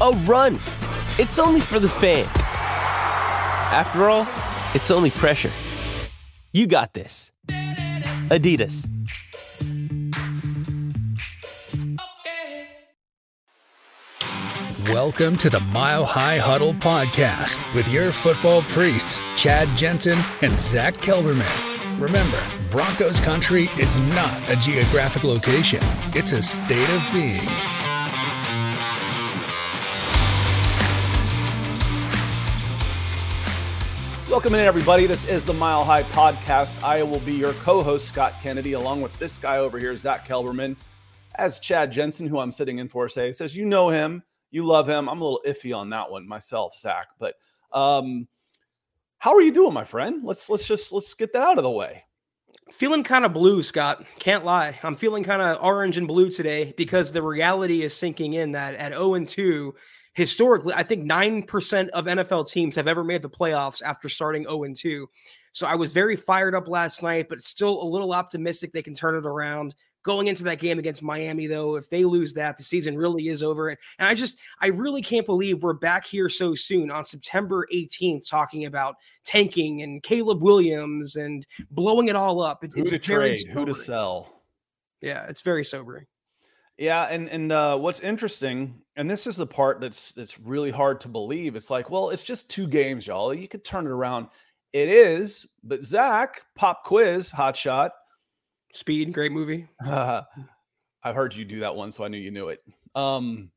a run. It's only for the fans. After all, it's only pressure. You got this. Adidas. Welcome to the Mile High Huddle podcast with your football priests, Chad Jensen and Zack Kelberman. Remember, Broncos country is not a geographic location, it's a state of being. Welcome in, everybody. This is the Mile High Podcast. I will be your co host, Scott Kennedy, along with this guy over here, Zack Kelberman. As Chad Jensen, who I'm sitting in for, say, says, You know him, you love him. I'm a little iffy on that one myself, Zack. But um, how are you doing, my friend? Let's let's just let's get that out of the way. Feeling kind of blue, Scott. Can't lie. I'm feeling kind of orange and blue today because the reality is sinking in that at 0 and 2, historically, I think 9% of NFL teams have ever made the playoffs after starting 0 and 2. So I was very fired up last night, but still a little optimistic they can turn it around. Going into that game against Miami, though, if they lose that, the season really is over. And I just, I really can't believe we're back here so soon on September 18th talking about tanking and Caleb Williams and blowing it all up. It's, who to trade, who to sell. Yeah, it's very sobering. Yeah, and and uh, what's interesting, and this is the part that's that's really hard to believe. It's like, well, it's just two games, y'all. You could turn it around. It is, but Zack, pop quiz, hot shot. Speed, great movie. Uh, I've heard you do that one, so I knew you knew it. Um,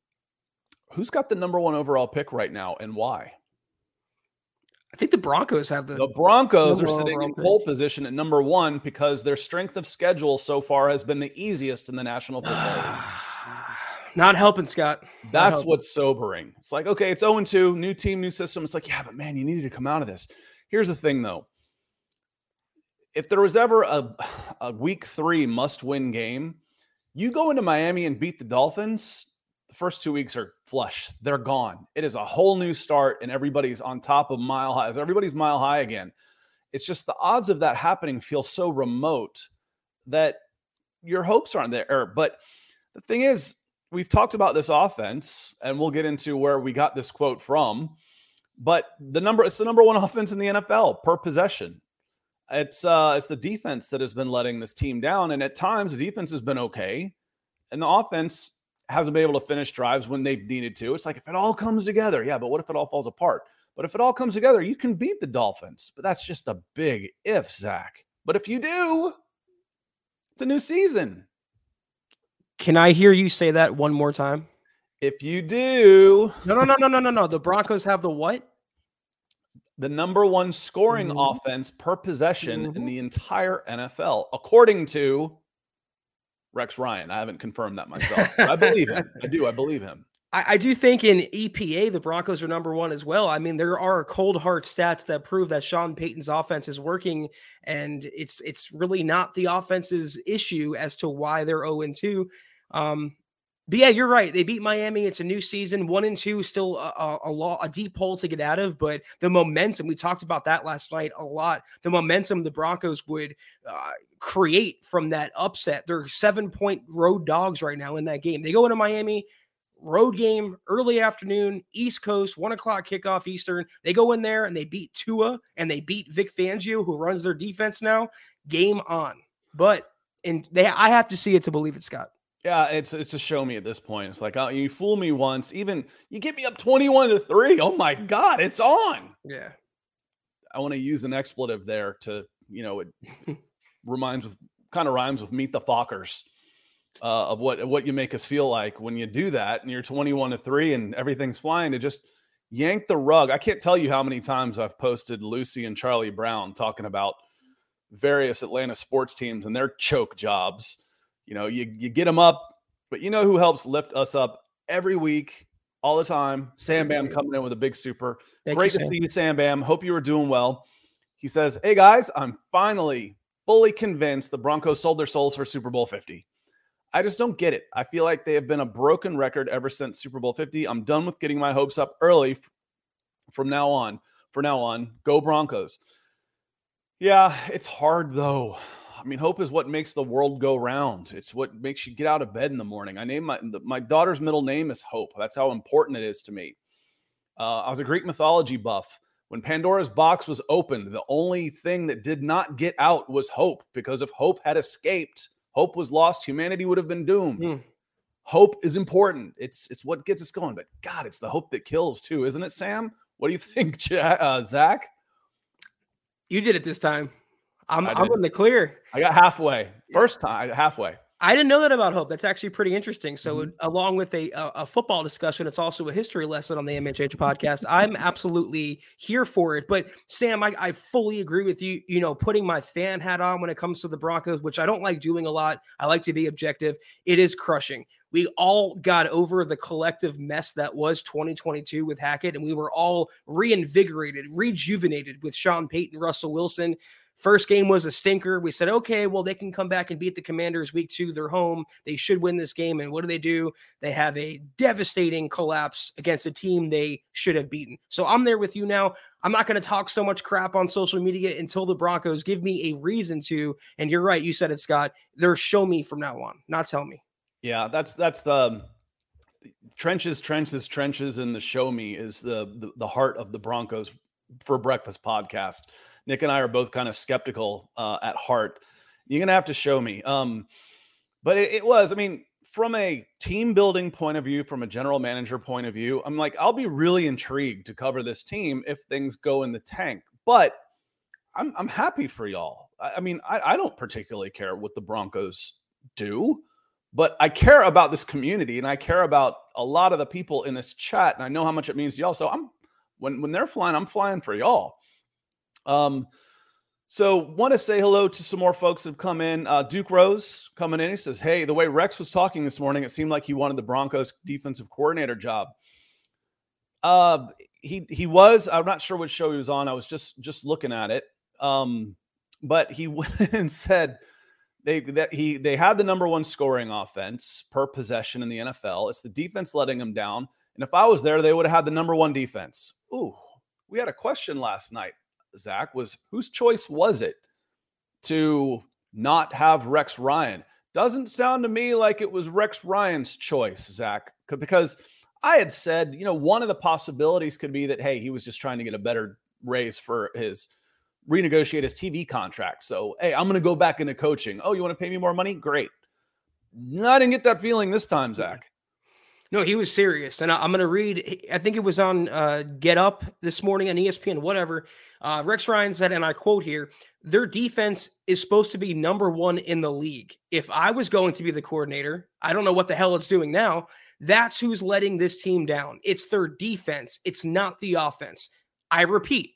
who's got the number one overall pick right now, and why? I think the Broncos have the. The Broncos are sitting in pole pick. position at number one because their strength of schedule so far has been the easiest in the National Football League. Not helping, Scott. Not That's helping. what's sobering. It's like, okay, it's 0 2, new team, new system. It's like, yeah, but man, you needed to come out of this. Here's the thing, though if there was ever a, a week three must win game, you go into Miami and beat the Dolphins, the first two weeks are flush. They're gone. It is a whole new start, and everybody's on top of mile high. Everybody's mile high again. It's just the odds of that happening feel so remote that your hopes aren't there. But the thing is, we've talked about this offense, and we'll get into where we got this quote from. But the number it's the number one offense in the NFL per possession. It's uh it's the defense that has been letting this team down. And at times the defense has been okay. And the offense hasn't been able to finish drives when they've needed to. It's like if it all comes together, yeah, but what if it all falls apart? But if it all comes together, you can beat the Dolphins. But that's just a big if, Zack. But if you do, it's a new season. Can I hear you say that one more time? If you do. No, no, no, no, no, no, no. The Broncos have the what? the number one scoring mm-hmm. offense per possession mm-hmm. in the entire NFL, according to Rex Ryan. I haven't confirmed that myself. I believe him. I do. I believe him. I, I, do think in EPA, the Broncos are number one as well. I mean, there are cold hard stats that prove that Sean Payton's offense is working, and it's it's really not the offense's issue as to why they're 0 2. Um, But yeah, you're right. They beat Miami. It's a new season. One and two, still a, a, a, law, a deep hole to get out of. But the momentum, we talked about that last night a lot. The momentum the Broncos would uh, create from that upset. They're seven point road dogs right now in that game. They go into Miami, road game, early afternoon, East Coast, one o'clock kickoff Eastern. They go in there and they beat Tua and they beat Vic Fangio, who runs their defense now. Game on. But and they, I have to see it to believe it, Scott. Yeah, it's it's a show me at this point. It's like, oh, you fool me once, even you get me up 21 to 3. Oh my god, it's on. Yeah. I want to use an expletive there to, you know, it reminds with kind of rhymes with meet the Fockers uh, of what what you make us feel like when you do that and you're 21 to 3 and everything's flying to just yank the rug. I can't tell you how many times I've posted Lucy and Charlie Brown talking about various Atlanta sports teams and their choke jobs you know, you, you get them up, but you know who helps lift us up every week, all the time? Sam Bam coming in with a big super. Thank Great you, to see you, Sam Bam. Hope you are doing well. He says, Hey guys, I'm finally fully convinced the Broncos sold their souls for Super Bowl 50. I just don't get it. I feel like they have been a broken record ever since Super Bowl 50. I'm done with getting my hopes up early from now on. For now on, go Broncos. Yeah, it's hard though. I mean, hope is what makes the world go round. It's what makes you get out of bed in the morning. I name my my daughter's middle name is Hope. That's how important it is to me. Uh, I was a Greek mythology buff. When Pandora's box was opened, the only thing that did not get out was hope, because if hope had escaped, hope was lost, humanity would have been doomed. Mm. Hope is important. It's it's what gets us going. But God, it's the hope that kills too, isn't it, Sam? What do you think, uh, Zach? You did it this time. I'm I'm in the clear. I got halfway. First time, halfway. I didn't know that about Hope. That's actually pretty interesting. So, mm-hmm. along with a, a football discussion, it's also a history lesson on the MHH podcast. I'm absolutely here for it. But Sam, I, I fully agree with you. You know, putting my fan hat on when it comes to the Broncos, which I don't like doing a lot. I like to be objective. It is crushing. We all got over the collective mess that was 2022 with Hackett, and we were all reinvigorated, rejuvenated with Sean Payton, Russell Wilson. First game was a stinker. We said, okay, well, they can come back and beat the Commanders week two. They're home. They should win this game. And what do they do? They have a devastating collapse against a team they should have beaten. So I'm there with you now. I'm not going to talk so much crap on social media until the Broncos give me a reason to. And you're right. You said it, Scott. They're show me from now on, not tell me. Yeah, that's that's the um, trenches, trenches, trenches, and the show me is the, the, the heart of the Broncos for breakfast podcast. Nick and I are both kind of skeptical uh, at heart. You're gonna have to show me. Um, but it, it was, I mean, from a team building point of view, from a general manager point of view, I'm like, I'll be really intrigued to cover this team if things go in the tank. But I'm I'm happy for y'all. I, I mean, I, I don't particularly care what the Broncos do, but I care about this community and I care about a lot of the people in this chat, and I know how much it means to y'all. So I'm when when they're flying, I'm flying for y'all. Um, so want to say hello to some more folks that have come in. Uh, Duke Rose coming in. He says, "Hey, the way Rex was talking this morning, it seemed like he wanted the Broncos defensive coordinator job." Uh, he he was. I'm not sure what show he was on. I was just just looking at it. Um, but he went and said they that he they had the number one scoring offense per possession in the NFL. It's the defense letting them down. And if I was there, they would have had the number one defense. Ooh, we had a question last night. Zack, was whose choice was it to not have Rex Ryan? Doesn't sound to me like it was Rex Ryan's choice, Zack, because I had said, you know, one of the possibilities could be that, hey, he was just trying to get a better raise for his renegotiate his TV contract. So, hey, I'm going to go back into coaching. Oh, you want to pay me more money? Great. No, I didn't get that feeling this time, Zack. No, he was serious. And I, am going to read, I think it was on uh, Get Up this morning on ESPN, whatever. Uh, Rex Ryan said, and I quote here, their defense is supposed to be number one in the league. If I was going to be the coordinator, I don't know what the hell it's doing now. That's who's letting this team down. It's their defense, it's not the offense. I repeat,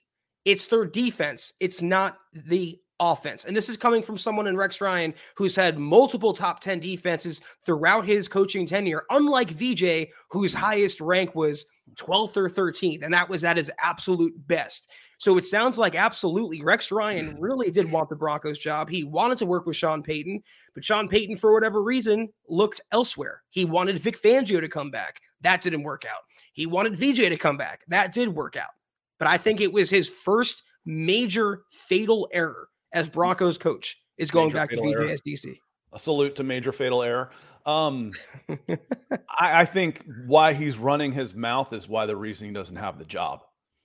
it's their defense, it's not the offense. And this is coming from someone in Rex Ryan who's had multiple top 10 defenses throughout his coaching tenure, unlike VJ, whose highest rank was 12th or 13th, and that was at his absolute best. So it sounds like absolutely Rex Ryan really did want the Broncos job. He wanted to work with Sean Payton, but Sean Payton, for whatever reason, looked elsewhere. He wanted Vic Fangio to come back. That didn't work out. He wanted VJ to come back. That did work out. But I think it was his first major fatal error as Broncos coach is going major back to VJ as DC. A salute to major fatal error. Um, I, I think why he's running his mouth is why the reason he doesn't have the job.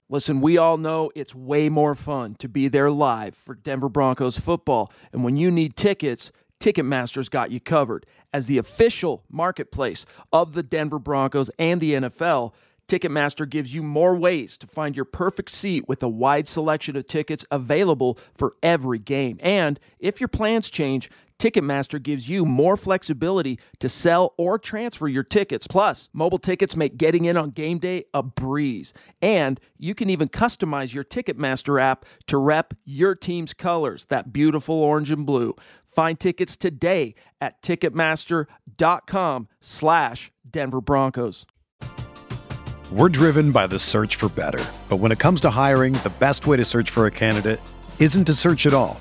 Listen, we all know it's way more fun to be there live for Denver Broncos football. And when you need tickets, Ticketmaster's got you covered. As the official marketplace of the Denver Broncos and the NFL, Ticketmaster gives you more ways to find your perfect seat with a wide selection of tickets available for every game. And if your plans change, Ticketmaster gives you more flexibility to sell or transfer your tickets. Plus, mobile tickets make getting in on game day a breeze. And you can even customize your Ticketmaster app to rep your team's colors, that beautiful orange and blue. Find tickets today at ticketmaster.com slash Denver Broncos. We're driven by the search for better. But when it comes to hiring, the best way to search for a candidate isn't to search at all.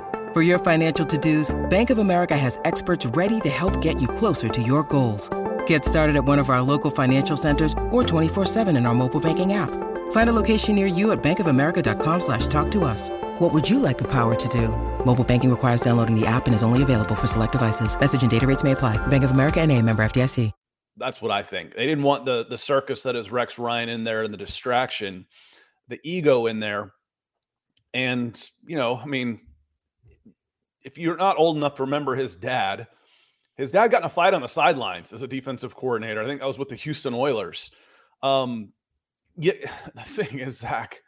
For your financial to-dos, Bank of America has experts ready to help get you closer to your goals. Get started at one of our local financial centers or 24-7 in our mobile banking app. Find a location near you at bankofamerica.com slash talk to us. What would you like the power to do? Mobile banking requires downloading the app and is only available for select devices. Message and data rates may apply. Bank of America and a member FDIC. That's what I think. They didn't want the, the circus that is Rex Ryan in there and the distraction, the ego in there. And, you know, I mean, if you're not old enough to remember his dad, his dad got in a fight on the sidelines as a defensive coordinator. I think I was with the Houston Oilers. Um, yeah, the thing is, Zack,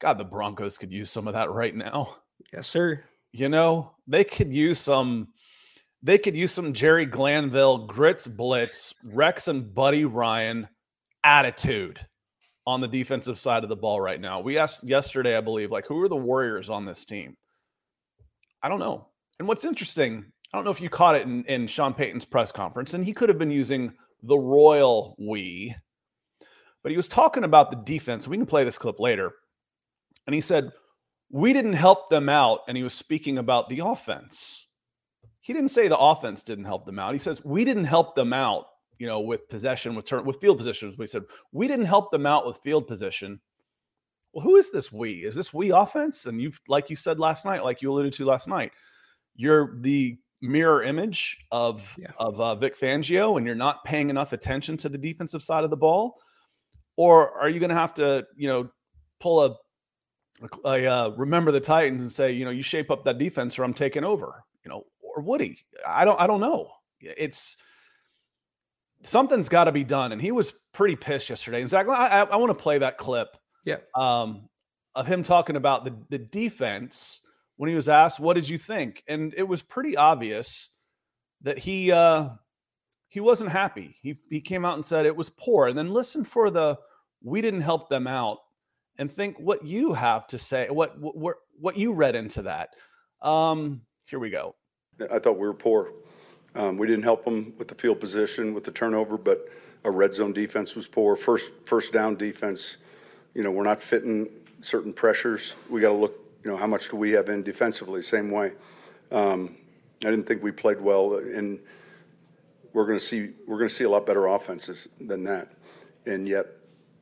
God, the Broncos could use some of that right now. Yes, sir. You know, they could use some. They could use some Jerry Glanville, Grits Blitz, Rex and Buddy Ryan attitude on the defensive side of the ball right now. We asked yesterday, I believe, like who are the Warriors on this team? I don't know. And what's interesting, I don't know if you caught it in, in Sean Payton's press conference, and he could have been using the royal we, but he was talking about the defense. We can play this clip later. And he said, We didn't help them out. And he was speaking about the offense. He didn't say the offense didn't help them out. He says, We didn't help them out, you know, with possession, with turn, with field positions. We said, We didn't help them out with field position well, who is this we? Is this we offense? And you've, like you said last night, like you alluded to last night, you're the mirror image of yeah. of uh, Vic Fangio, and you're not paying enough attention to the defensive side of the ball, or are you going to have to, you know, pull a, a uh, remember the Titans and say, you know, you shape up that defense, or I'm taking over, you know, or Woody? I don't, I don't know. It's something's got to be done, and he was pretty pissed yesterday. And Zack, I, I, I want to play that clip yeah. Um, of him talking about the the defense when he was asked, "What did you think?" and it was pretty obvious that he uh, he wasn't happy. He he came out and said it was poor, and then listen for the "we didn't help them out" and think what you have to say, what what what you read into that. Um, here we go. I thought we were poor. Um, we didn't help them with the field position, with the turnover, but our red zone defense was poor. First first down defense you know, we're not fitting certain pressures. We got to look You know, how much do we have in defensively? Same way. Um, I didn't think we played well, and we're going to see we're going to see a lot better offenses than that. And yet,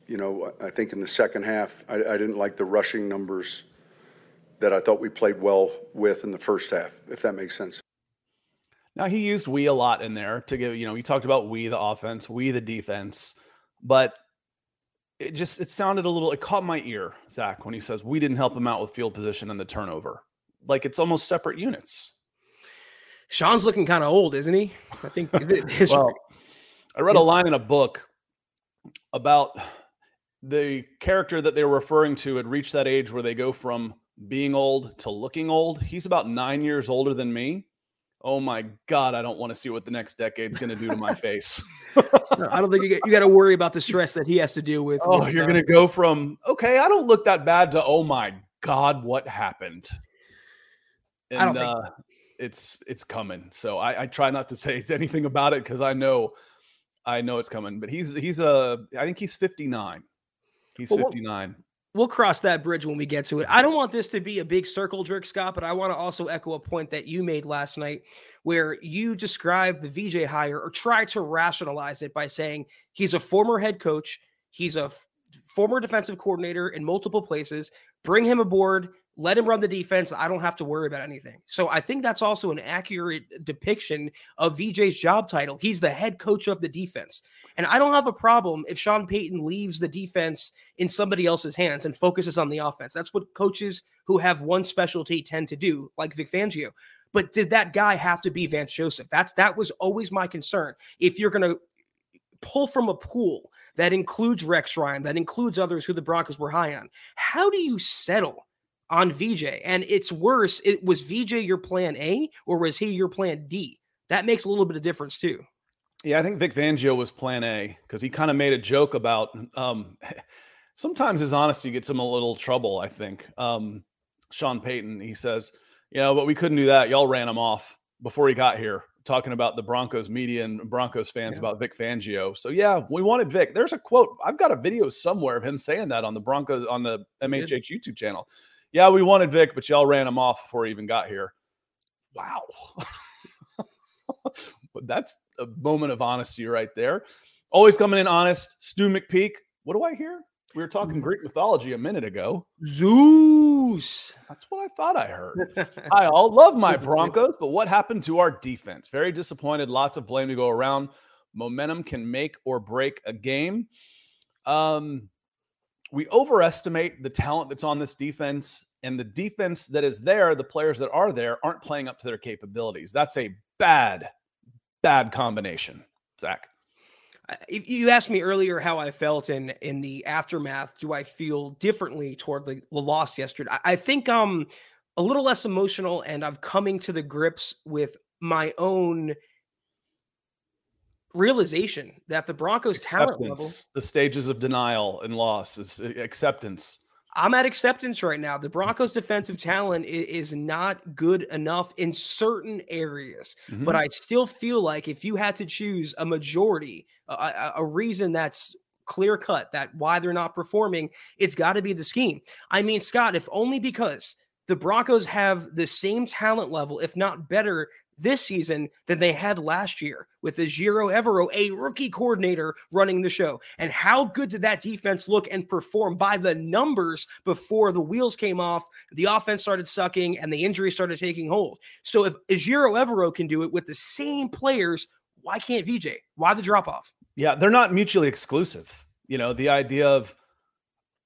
you know, I think in the second half, I, I didn't like the rushing numbers that I thought we played well with in the first half, if that makes sense. Now he used we a lot in there to give, you know, he talked about we the offense, we the defense, but it just it sounded a little it caught my ear, Zack, when he says we didn't help him out with field position and the turnover. Like it's almost separate units. Sean's looking kind of old, isn't he? I think his well, I read a line in a book about the character that they were referring to had reached that age where they go from being old to looking old. He's about nine years older than me. Oh my God, I don't want to see what the next decade's going to do to my face. I don't think you, get, you got to worry about the stress that he has to deal with. Oh, you're uh, going to go from, okay, I don't look that bad to, oh my God, what happened? And, I don't think- uh, it's it's coming. So I, I try not to say anything about it because I know I know it's coming. But he's he's a I think he's 59. He's Well, what- 59. We'll cross that bridge when we get to it. I don't want this to be a big circle jerk, Scott, but I want to also echo a point that you made last night where you described the VJ hire or try to rationalize it by saying he's a former head coach, he's a f- former defensive coordinator in multiple places. Bring him aboard, let him run the defense. I don't have to worry about anything. So I think that's also an accurate depiction of VJ's job title. He's the head coach of the defense. And I don't have a problem if Sean Payton leaves the defense in somebody else's hands and focuses on the offense. That's what coaches who have one specialty tend to do, like Vic Fangio. But did that guy have to be Vance Joseph? That's that was always my concern. If you're going to pull from a pool that includes Rex Ryan, that includes others who the Broncos were high on, how do you settle on VJ? And it's worse. It was VJ your plan A or was he your plan D? That makes a little bit of difference too. Yeah, I think Vic Fangio was plan A because he kind of made a joke about um, sometimes his honesty gets him a little trouble, I think. Um, Sean Payton, he says, you know, but we couldn't do that. Y'all ran him off before he got here, talking about the Broncos media and Broncos fans Yeah. about Vic Fangio. So yeah, we wanted Vic. There's a quote. I've got a video somewhere of him saying that on the Broncos on the MHH YouTube channel. Yeah, we wanted Vic, but y'all ran him off before he even got here. Wow. But that's a moment of honesty right there. Always coming in honest. Stu McPeak. What do I hear? We were talking Greek mythology a minute ago. Zeus. That's what I thought I heard. I all love my Broncos, but what happened to our defense? Very disappointed. Lots of blame to go around. Momentum can make or break a game. Um, we overestimate the talent that's on this defense, and the defense that is there, the players that are there, aren't playing up to their capabilities. That's a bad, bad combination, Zack. You asked me earlier how I felt in in the aftermath. Do I feel differently toward the, the loss yesterday? I, I think I'm a little less emotional, and I'm coming to the grips with my own realization that the Broncos' talent level. The stages of denial and loss is uh, acceptance. I'm at acceptance right now. The Broncos' defensive talent is, not good enough in certain areas, but Mhm. I still feel like if you had to choose a majority, a, a reason that's clear cut that why they're not performing, it's got to be the scheme. I mean, Scott, if only because the Broncos have the same talent level, if not better, this season than they had last year with the Ejiro Evero, a rookie coordinator running the show. And how good did that defense look and perform by the numbers before the wheels came off, the offense started sucking, and the injury started taking hold? So if Ejiro Evero can do it with the same players, why can't VJ? Why the drop off? Yeah, they're not mutually exclusive. You know, the idea of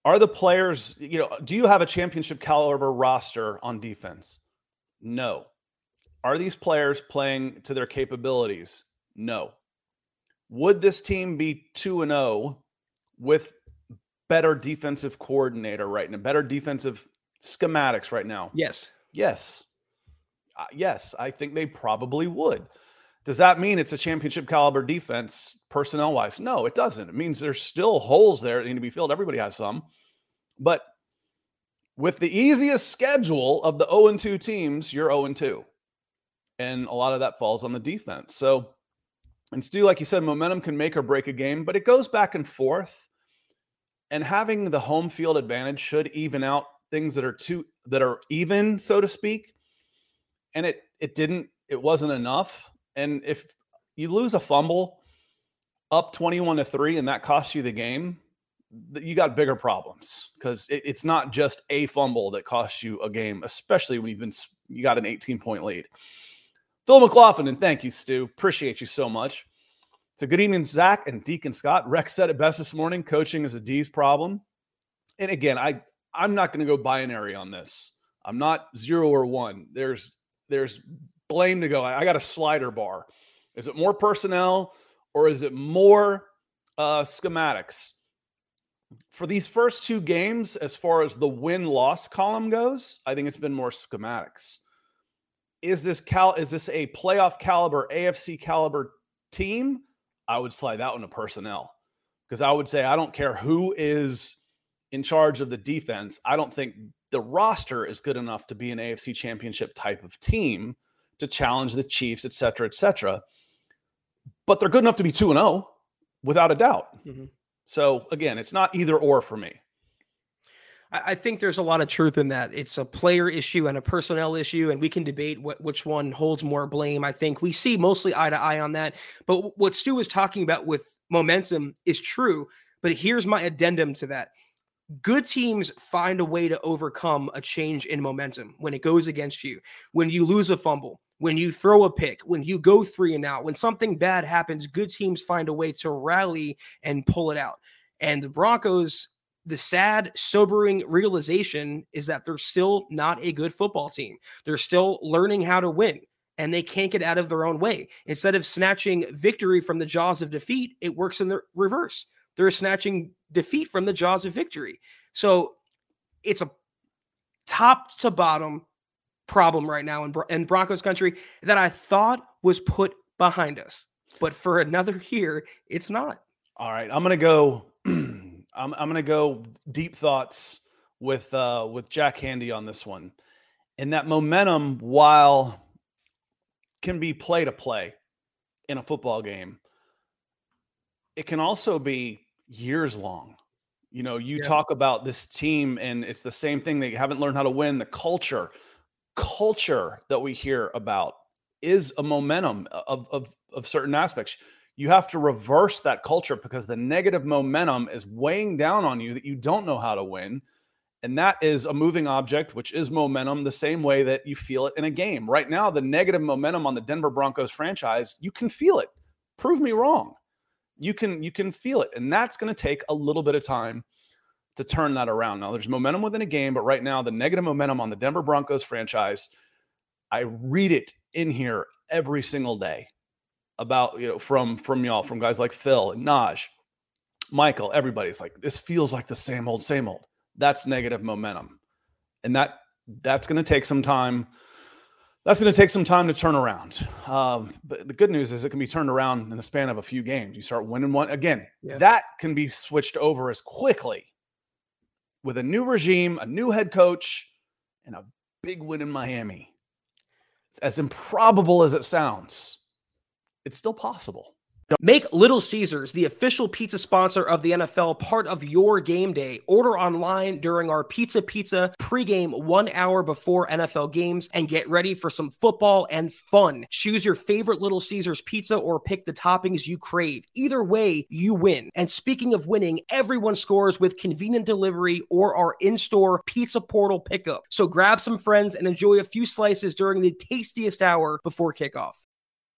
are the players, you know, do you have a championship caliber roster on defense? No. Are these players playing to their capabilities? No. Would this team be 2 and 0 with better defensive coordinator right now, better defensive schematics right now? Yes. Yes. Uh, yes, I think they probably would. Does that mean it's a championship caliber defense personnel wise? No, it doesn't. It means there's still holes there that need to be filled. Everybody has some. But with the easiest schedule of the 0 2 teams, you're 0 2. And a lot of that falls on the defense. So, and Stu, like you said, momentum can make or break a game, but it goes back and forth. And having the home field advantage should even out things that are too that are even, so to speak. And it it didn't it wasn't enough. And if you lose a fumble up 21 to 3 and that costs you the game, you got bigger problems because it, it's not just a fumble that costs you a game, especially when you've been you got an 18 point lead. Phil McLaughlin, and thank you, Stu. Appreciate you so much. So, good evening, Zack and Deacon Scott. Rex said it best this morning coaching is a D's problem. And again, I, I'm not going to go binary on this. I'm not zero or one. There's there's blame to go. I, I got a slider bar. Is it more personnel or is it more uh, schematics? For these first two games, as far as the win loss column goes, I think it's been more schematics. Is this cal? Is this a playoff caliber, AFC caliber team? I would slide that one to personnel because I would say I don't care who is in charge of the defense. I don't think the roster is good enough to be an AFC championship type of team to challenge the Chiefs, et cetera, et cetera. But they're good enough to be 2 and 0 without a doubt. Mm-hmm. So again, it's not either or for me. I think there's a lot of truth in that. It's a player issue and a personnel issue, and we can debate what, which one holds more blame. I think we see mostly eye to eye on that. But what Stu was talking about with momentum is true. But here's my addendum to that good teams find a way to overcome a change in momentum when it goes against you. When you lose a fumble, when you throw a pick, when you go three and out, when something bad happens, good teams find a way to rally and pull it out. And the Broncos, the sad, sobering realization is that they're still not a good football team. They're still learning how to win and they can't get out of their own way. Instead of snatching victory from the jaws of defeat, it works in the reverse. They're snatching defeat from the jaws of victory. So it's a top to bottom problem right now in, in Broncos country that I thought was put behind us. But for another year, it's not. All right. I'm going to go. I'm, I'm going to go deep thoughts with uh, with Jack Handey on this one. And that momentum, while can be play to play in a football game, it can also be years long. You know, you yeah. talk about this team, and it's the same thing. They haven't learned how to win. The culture, culture that we hear about is a momentum of, of, of certain aspects. You have to reverse that culture because the negative momentum is weighing down on you that you don't know how to win. And that is a moving object, which is momentum, the same way that you feel it in a game. Right now, the negative momentum on the Denver Broncos franchise, you can feel it. Prove me wrong you can you can feel it and that's going to take a little bit of time to turn that around now there's momentum within a game but right now the negative momentum on the denver broncos franchise i read it in here every single day about you know from from y'all from guys like phil and naj michael everybody's like this feels like the same old same old that's negative momentum and that that's going to take some time that's going to take some time to turn around. Um, but the good news is it can be turned around in the span of a few games. You start winning one again. Yeah. That can be switched over as quickly with a new regime, a new head coach, and a big win in Miami. It's as improbable as it sounds. It's still possible. Make Little Caesars the official pizza sponsor of the NFL part of your game day. Order online during our Pizza Pizza pregame one hour before NFL games and get ready for some football and fun. Choose your favorite Little Caesars pizza or pick the toppings you crave. Either way, you win. And speaking of winning, everyone scores with convenient delivery or our in store pizza portal pickup. So grab some friends and enjoy a few slices during the tastiest hour before kickoff.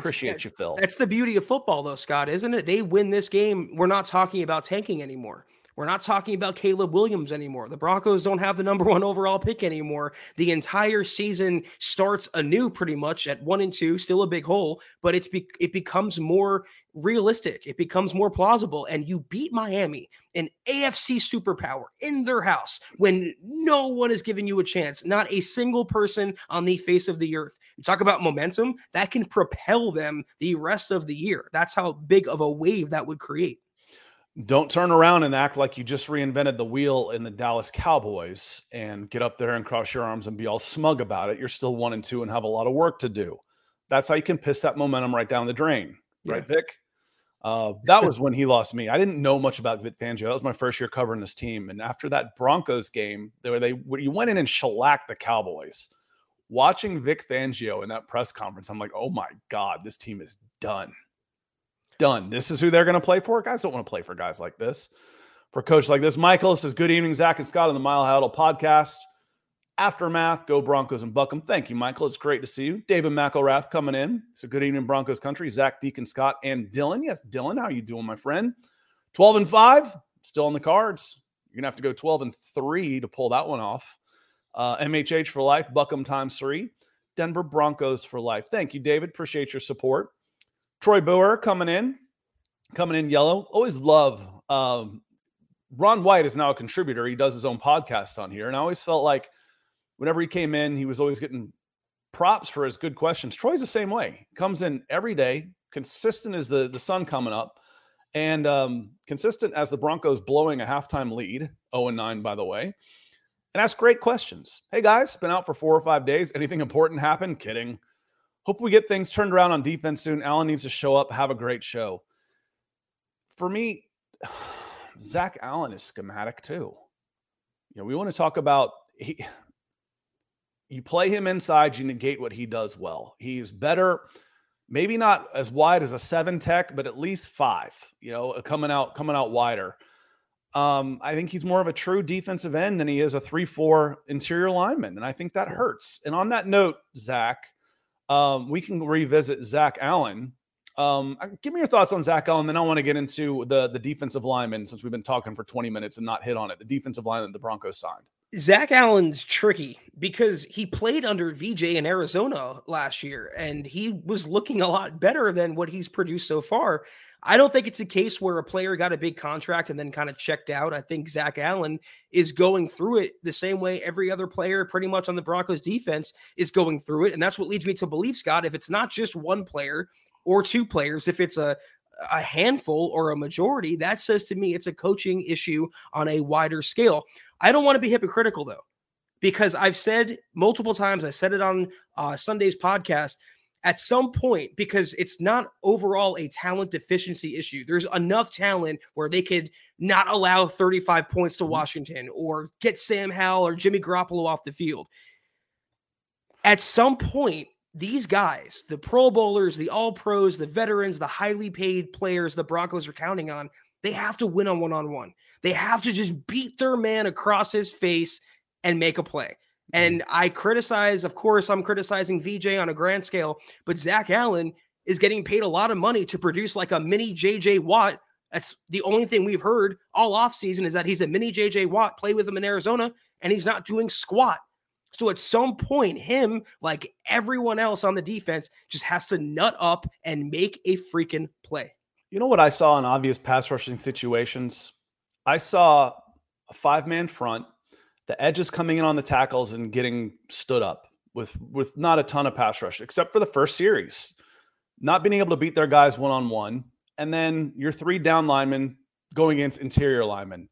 Appreciate you, Phil. That's the beauty of football, though, Scott, isn't it? They win this game. We're not talking about tanking anymore. We're not talking about Caleb Williams anymore. The Broncos don't have the number one overall pick anymore. The entire season starts anew pretty much at one and two, still a big hole, but it's be- it becomes more realistic. It becomes more plausible. And you beat Miami, an AFC superpower, in their house when no one is giving you a chance. Not a single person on the face of the earth. You talk about momentum that can propel them the rest of the year. That's how big of a wave that would create. Don't turn around and act like you just reinvented the wheel in the Dallas Cowboys and get up there and cross your arms and be all smug about it. You're still one and two and have a lot of work to do. That's how you can piss that momentum right down the drain, right. Vic? Uh, that was when he lost me. I didn't know much about Vic Fangio. That was my first year covering this team. And after that Broncos game, where they where you went in and shellacked the Cowboys, watching Vic Fangio in that press conference, I'm like, oh my God, this team is done done. This is who they're going to play for. Guys don't want to play for guys like this, for a coach like this. Michael says, Good evening, Zack and Scott on the Mile High Huddle podcast. Aftermath, go Broncos and Buckham. Thank you, Michael. It's great to see you. David McElrath coming in. So good evening, Broncos country. Zack, Deacon, Scott, and Dylan. Yes, Dylan, how you doing, my friend? 12 and 5, still on the cards. You're going to have to go 12 and 3 to pull that one off. Uh, MHH for life, Buckham times three. Denver Broncos for life. Thank you, David. Appreciate your support. Troy Boer coming in, coming in yellow. Always love. Um, Ron White is now a contributor. He does his own podcast on here, and I always felt like whenever he came in, he was always getting props for his good questions. Troy's the same way. Comes in every day, consistent as the the sun coming up, and um, consistent as the Broncos blowing a halftime lead, zero oh and nine by the way, and ask great questions. Hey guys, been out for four or five days. Anything important happen? Kidding. Hope we get things turned around on defense soon. Allen needs to show up, have a great show. For me, Zach Allen is schematic too. You know, we want to talk about he you play him inside, you negate what he does well. He's better, maybe not as wide as a seven tech, but at least five, you know, uh, coming out, coming out wider. Um, I think he's more of a true defensive end than he is a three-four interior lineman. And I think that hurts. And on that note, Zack, um, we can revisit Zach Allen. Um, give me your thoughts on Zach Allen. Then I want to get into the the defensive lineman since we've been talking for 20 minutes and not hit on it. The defensive line that the Broncos signed. Zach Allen's tricky because he played under VJ in Arizona last year and he was looking a lot better than what he's produced so far. I don't think it's a case where a player got a big contract and then kind of checked out. I think Zach Allen is going through it the same way every other player, pretty much on the Broncos defense, is going through it. And that's what leads me to believe, Scott, if it's not just one player or two players, if it's a a handful or a majority, that says to me it's a coaching issue on a wider scale. I don't want to be hypocritical though, because I've said multiple times, I said it on uh, Sunday's podcast at some point because it's not overall a talent deficiency issue. There's enough talent where they could not allow 35 points to mm-hmm. Washington or get Sam Howell or Jimmy Garoppolo off the field. At some point, these guys, the Pro Bowlers, the All Pros, the veterans, the highly paid players the Broncos are counting on, they have to win on one on one. They have to just beat their man across his face and make a play. Mm-hmm. And I criticize, of course, I'm criticizing VJ on a grand scale, but Zach Allen is getting paid a lot of money to produce like a mini JJ Watt. That's the only thing we've heard all offseason is that he's a mini JJ Watt, play with him in Arizona, and he's not doing squat. So at some point, him, like everyone else on the defense, just has to nut up and make a freaking play. You know what I saw in obvious pass rushing situations? I saw a five man front the edges coming in on the tackles and getting stood up with with not a ton of pass rush, except for the first series, not being able to beat their guys one on one, and then your three down linemen going against interior linemen.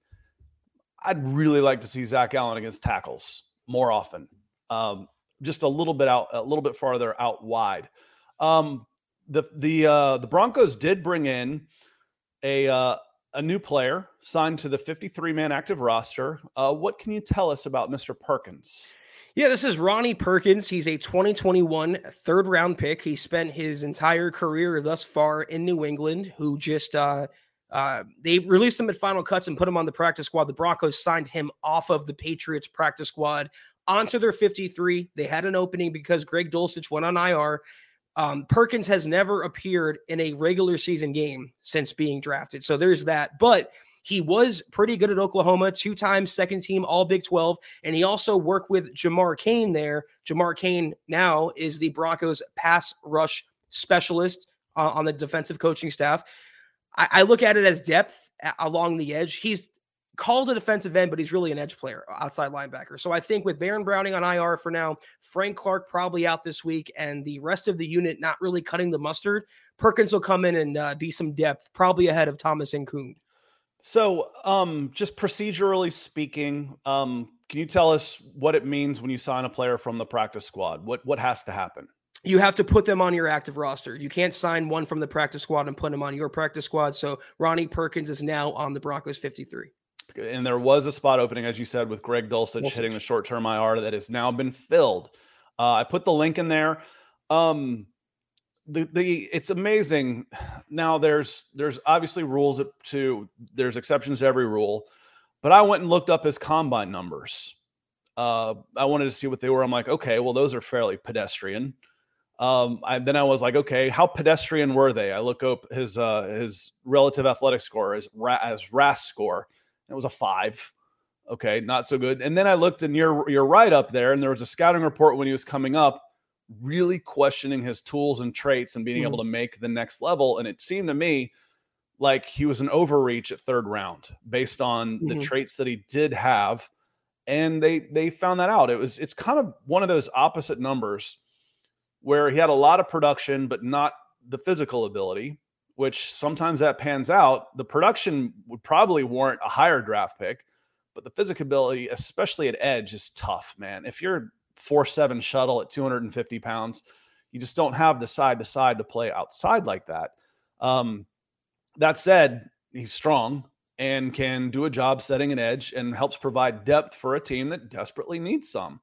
I'd really like to see Zach Allen against tackles more often, um, just a little bit out, a little bit farther out wide. Um, the the uh, the Broncos did bring in a uh, a new player signed to the 53 man active roster. Uh, what can you tell us about Mr. Perkins? Yeah, this is Ronnie Perkins. He's a 2021 third round pick. He spent his entire career thus far in New England, who just uh, Uh, they released him at final cuts and put him on the practice squad. The Broncos signed him off of the Patriots practice squad onto their 53. They had an opening because Greg Dulcich went on IR. Um, Perkins has never appeared in a regular season game since being drafted. So there's that. But he was pretty good at Oklahoma, two times second team All Big 12. And he also worked with Jamar Cain there. Jamar Cain now is the Broncos pass rush specialist uh, on the defensive coaching staff. I, I look at it as depth along the edge. He's called a defensive end, but he's really an edge player, outside linebacker. So I think with Baron Browning on IR for now, Frank Clark probably out this week, and the rest of the unit not really cutting the mustard, Perkins will come in and uh, be some depth, probably ahead of Thomas Incoom. So, um, just procedurally speaking, um, can you tell us what it means when you sign a player from the practice squad? What what has to happen? you have to put them on your active roster. You can't sign one from the practice squad and put them on your practice squad. So Ronnie Perkins is now on the Broncos 53. And there was a spot opening, as you said, with Greg Dulcich, Dulcich. hitting the short term IR that has now been filled. Uh, I put the link in there. Um, the the it's amazing. Now there's there's obviously rules to there's exceptions to every rule, but I went and looked up his combine numbers. Uh, I wanted to see what they were. I'm like, okay, well those are fairly pedestrian. Um, I, then I was like, okay, how pedestrian were they? I look up his uh, his relative athletic score as Ra- as RAS score. It was a five. Okay, not so good. And then I looked in your your write up there, and there was a scouting report when he was coming up, really questioning his tools and traits and being mm. able to make the next level. And it seemed to me like he was an overreach at third round based on mm-hmm. the traits that he did have. And they they found that out. It was it's kind of one of those opposite numbers where he had a lot of production, but not the physical ability, which sometimes that pans out. The production would probably warrant a higher draft pick, but the physical ability, especially at edge, is tough, man. If you're four seven shuttle at 250 pounds, you just don't have the side to side to play outside like that. Um, that said, he's strong and can do a job setting an edge and helps provide depth for a team that desperately needs some.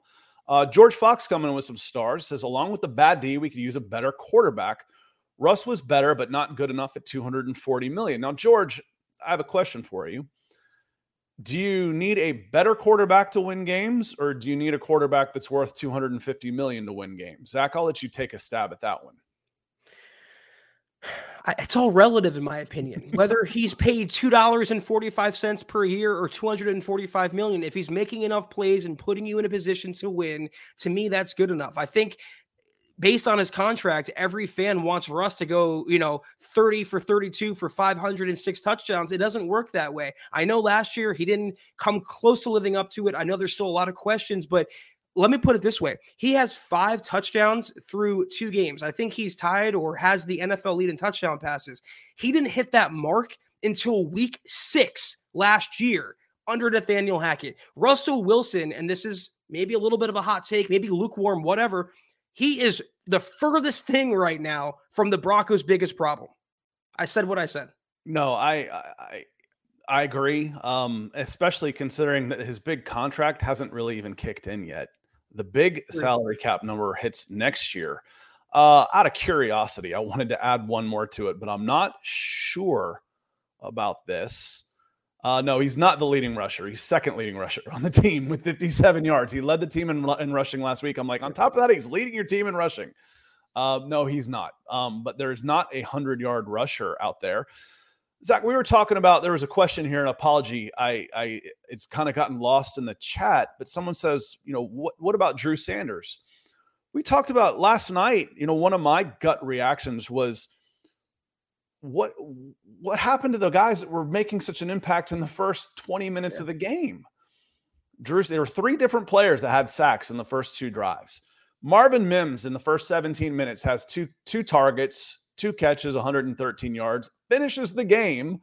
Uh, George Fox coming in with some stars says, along with the bad D, we could use a better quarterback. Russ was better, but not good enough at 240 million. Now, George, I have a question for you. Do you need a better quarterback to win games, or do you need a quarterback that's worth 250 million to win games? Zach, I'll let you take a stab at that one it's all relative in my opinion whether he's paid $2.45 per year or 245 million if he's making enough plays and putting you in a position to win to me that's good enough i think based on his contract every fan wants russ to go you know 30 for 32 for 506 touchdowns it doesn't work that way i know last year he didn't come close to living up to it i know there's still a lot of questions but let me put it this way. He has five touchdowns through two games. I think he's tied or has the NFL lead in touchdown passes. He didn't hit that mark until week six last year under Nathaniel Hackett. Russell Wilson, and this is maybe a little bit of a hot take, maybe lukewarm, whatever. He is the furthest thing right now from the Broncos' biggest problem. I said what I said. No, I, I, I agree. Um, especially considering that his big contract hasn't really even kicked in yet. The big salary cap number hits next year. Uh, out of curiosity, I wanted to add one more to it, but I'm not sure about this. Uh, no, he's not the leading rusher. He's second leading rusher on the team with 57 yards. He led the team in, in rushing last week. I'm like, on top of that, he's leading your team in rushing. Uh, no, he's not. Um, but there's not a hundred yard rusher out there. Zach, we were talking about there was a question here, an apology. I, I it's kind of gotten lost in the chat, but someone says, you know, what what about Drew Sanders? We talked about last night. You know, one of my gut reactions was, what what happened to the guys that were making such an impact in the first 20 minutes yeah. of the game? Drew, there were three different players that had sacks in the first two drives. Marvin Mims in the first 17 minutes has two two targets, two catches, 113 yards, finishes the game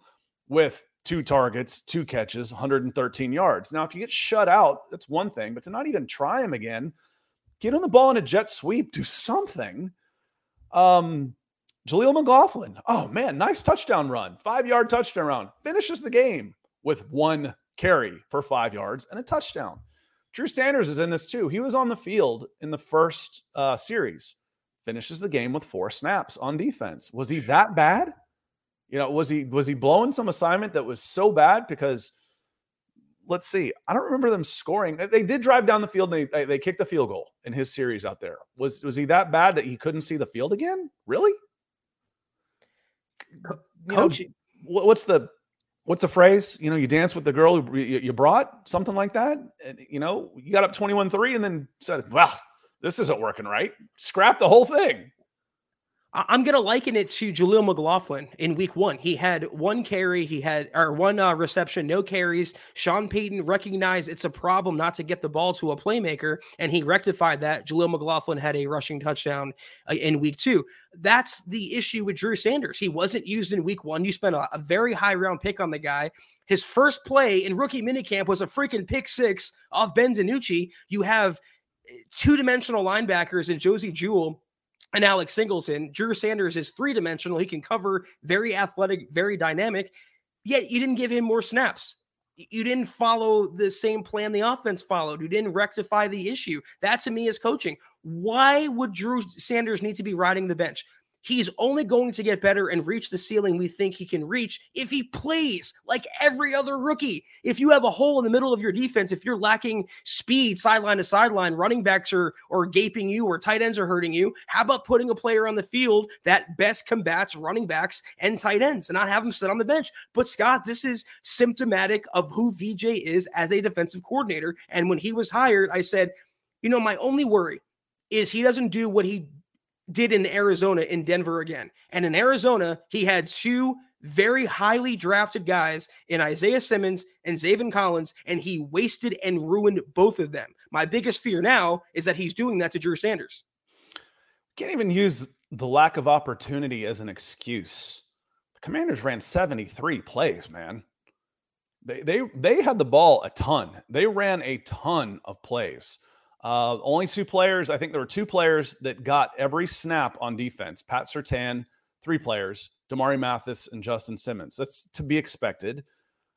with two targets, two catches, 113 yards. Now, if you get shut out, that's one thing, but to not even try him again, get on the ball in a jet sweep, do something. Um, Jaleel McLaughlin, oh man, nice touchdown run, five yard touchdown run, finishes the game with one carry for five yards and a touchdown. Drew Sanders is in this too. He was on the field in the first uh, series finishes the game with four snaps on defense. Was he that bad? You know, was he was he blowing some assignment that was so bad because let's see. I don't remember them scoring. They did drive down the field and they, they kicked a field goal in his series out there. Was was he that bad that he couldn't see the field again? Really? Coach, know, what's the what's the phrase? You know, you dance with the girl you brought, something like that. And, you know, you got up 21 3 and then said, well, this isn't working right. Scrap the whole thing. I'm going to liken it to Jaleel McLaughlin in week one. He had one carry, he had, or one uh, reception, no carries. Sean Payton recognized it's a problem not to get the ball to a playmaker, and he rectified that. Jaleel McLaughlin had a rushing touchdown uh, in week two. That's the issue with Drew Sanders. He wasn't used in week one. You spent a, a very high round pick on the guy. His first play in rookie minicamp was a freaking pick six off Ben DiNucci. You have eh, two dimensional linebackers in Josey Jewell and Alex Singleton. Drew Sanders is three dimensional. He can cover, very athletic, very dynamic. Yet you didn't give him more snaps. You didn't follow the same plan the offense followed. You didn't rectify the issue. That to me is coaching. Why would Drew Sanders need to be riding the bench? He's only going to get better and reach the ceiling we think he can reach if he plays like every other rookie. If you have a hole in the middle of your defense, if you're lacking speed sideline to sideline, running backs are or gaping you or tight ends are hurting you, how about putting a player on the field that best combats running backs and tight ends and not have them sit on the bench? But Scott, this is symptomatic of who VJ is as a defensive coordinator. And when he was hired, I said, you know, my only worry is he doesn't do what he did in Arizona in Denver again. And in Arizona, he had two very highly drafted guys in Isaiah Simmons and Zaven Collins, and he wasted and ruined both of them. My biggest fear now is that he's doing that to Drew Sanders. Can't even use the lack of opportunity as an excuse. The Commanders ran 73 plays, man. They they they had the ball a ton. They ran a ton of plays. Uh, only two players. I think there were two players that got every snap on defense. Pat Surtain, three players. Damarri Mathis and Justin Simmons. That's to be expected.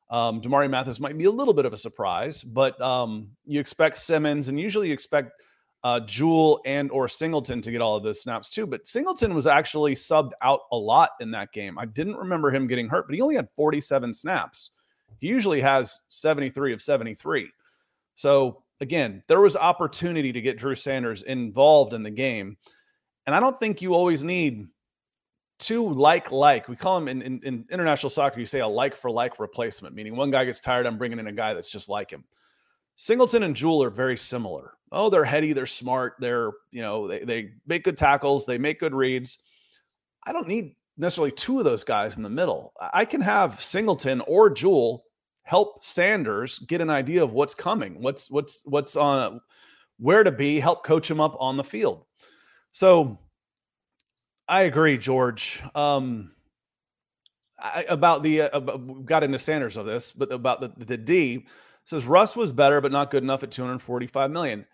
Um, Damarri Mathis might be a little bit of a surprise, but um, you expect Simmons, and usually you expect uh, Jewell and or Singleton to get all of those snaps too. But Singleton was actually subbed out a lot in that game. I didn't remember him getting hurt, but he only had 47 snaps. He usually has 73 of 73. So again, there was opportunity to get Drew Sanders involved in the game. And I don't think you always need two like like. We call them in, in, in, international soccer, you say a like for like replacement, meaning one guy gets tired, I'm bringing in a guy that's just like him. Singleton and Jewell are very similar. Oh, they're heady, they're smart, they're, you know, they, they make good tackles, they make good reads. I don't need necessarily two of those guys in the middle. I can have Singleton or Jewell help Sanders get an idea of what's coming, what's what's what's on where to be, help coach him up on the field. So I agree, George. Um, I, about the uh, got into Sanders of this, but about the the D says Russ was better, but not good enough at 245 million.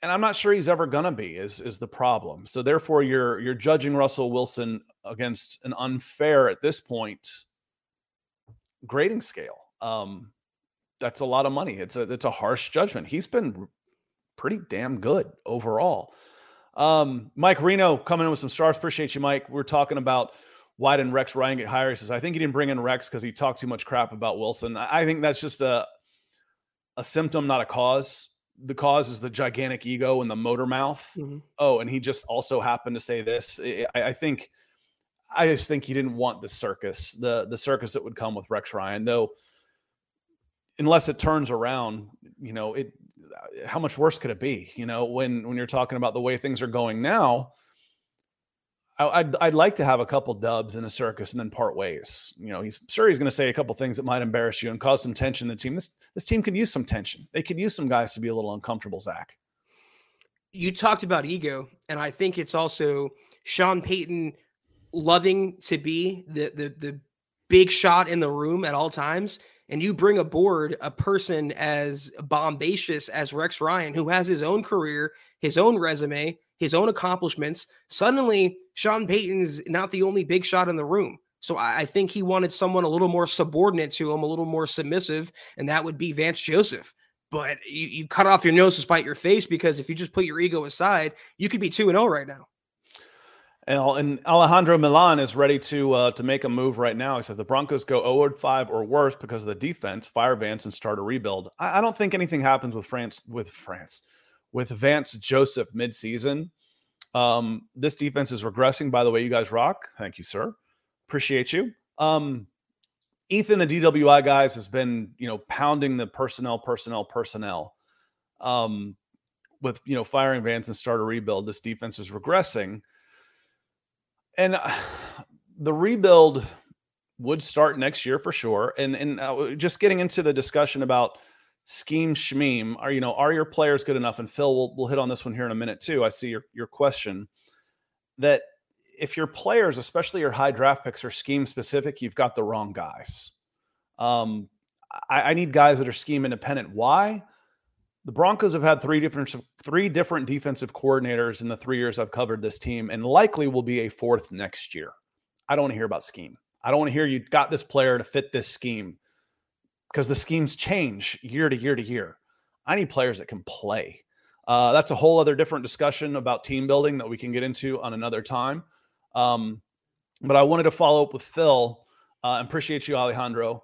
And I'm not sure he's ever gonna be. Is is the problem? So therefore, you're you're judging Russell Wilson against an unfair at this point grading scale. Um, that's a lot of money. It's a it's a harsh judgment. He's been pretty damn good overall. Um, Mike Reno coming in with some stars. Appreciate you, Mike. We're talking about why didn't Rex Ryan get hired? He says, I think he didn't bring in Rex because he talked too much crap about Wilson. I think that's just a a symptom, not a cause. The cause is the gigantic ego and the motor mouth. Mm-hmm. Oh, and he just also happened to say this. I, I think I just think he didn't want the circus, the the circus that would come with Rex Ryan, though unless it turns around, you know, it how much worse could it be? You know, when when you're talking about the way things are going now, I'd I'd like to have a couple dubs in a circus and then part ways. You know, he's sure he's going to say a couple things that might embarrass you and cause some tension in the team. This this team could use some tension. They could use some guys to be a little uncomfortable. Zach, you talked about ego, and I think it's also Sean Payton loving to be the the the big shot in the room at all times and you bring aboard a person as bombacious as Rex Ryan, who has his own career, his own resume, his own accomplishments, suddenly Sean Payton's not the only big shot in the room. So I, think he wanted someone a little more subordinate to him, a little more submissive, and that would be Vance Joseph. But you, you cut off your nose to spite your face because if you just put your ego aside, you could be 2 and 0 right now. And, Alejandro Milan is ready to uh, to make a move right now. He said the Broncos go 0 5 or worse because of the defense, fire Vance and start a rebuild. I, I don't think anything happens with France with France with Vance Joseph midseason. Um, this defense is regressing. By the way, you guys rock. Thank you, sir. Appreciate you. Um, Ethan, the DWI guys, has been you know pounding the personnel, personnel, personnel. Um, with you know firing Vance and start a rebuild, this defense is regressing and uh, the rebuild would start next year for sure. And and uh, just getting into the discussion about scheme schmeme, are you know are your players good enough? And Phil, we'll we'll hit on this one here in a minute too. I see your your question that if your players, especially your high draft picks, are scheme specific, you've got the wrong guys. Um, I, I need guys that are scheme independent. Why? The Broncos have had three different three different defensive coordinators in the three years I've covered this team, and likely will be a fourth next year. I don't want to hear about scheme. I don't want to hear you got this player to fit this scheme because the schemes change year to year to year. I need players that can play. Uh, that's a whole other different discussion about team building that we can get into on another time. Um, but I wanted to follow up with Phil. Uh, appreciate you, Alejandro.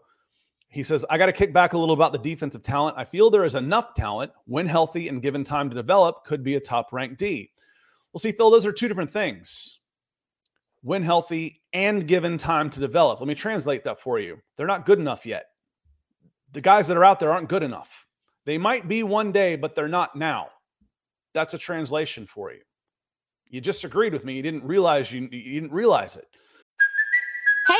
He says, I got to kick back a little about the defensive talent. I feel there is enough talent when healthy and given time to develop, could be a top ranked D. Well, see, Phil, those are two different things. When healthy and given time to develop. Let me translate that for you. They're not good enough yet. The guys that are out there aren't good enough. They might be one day, but they're not now. That's a translation for you. You just agreed with me. You didn't realize you, you didn't realize it.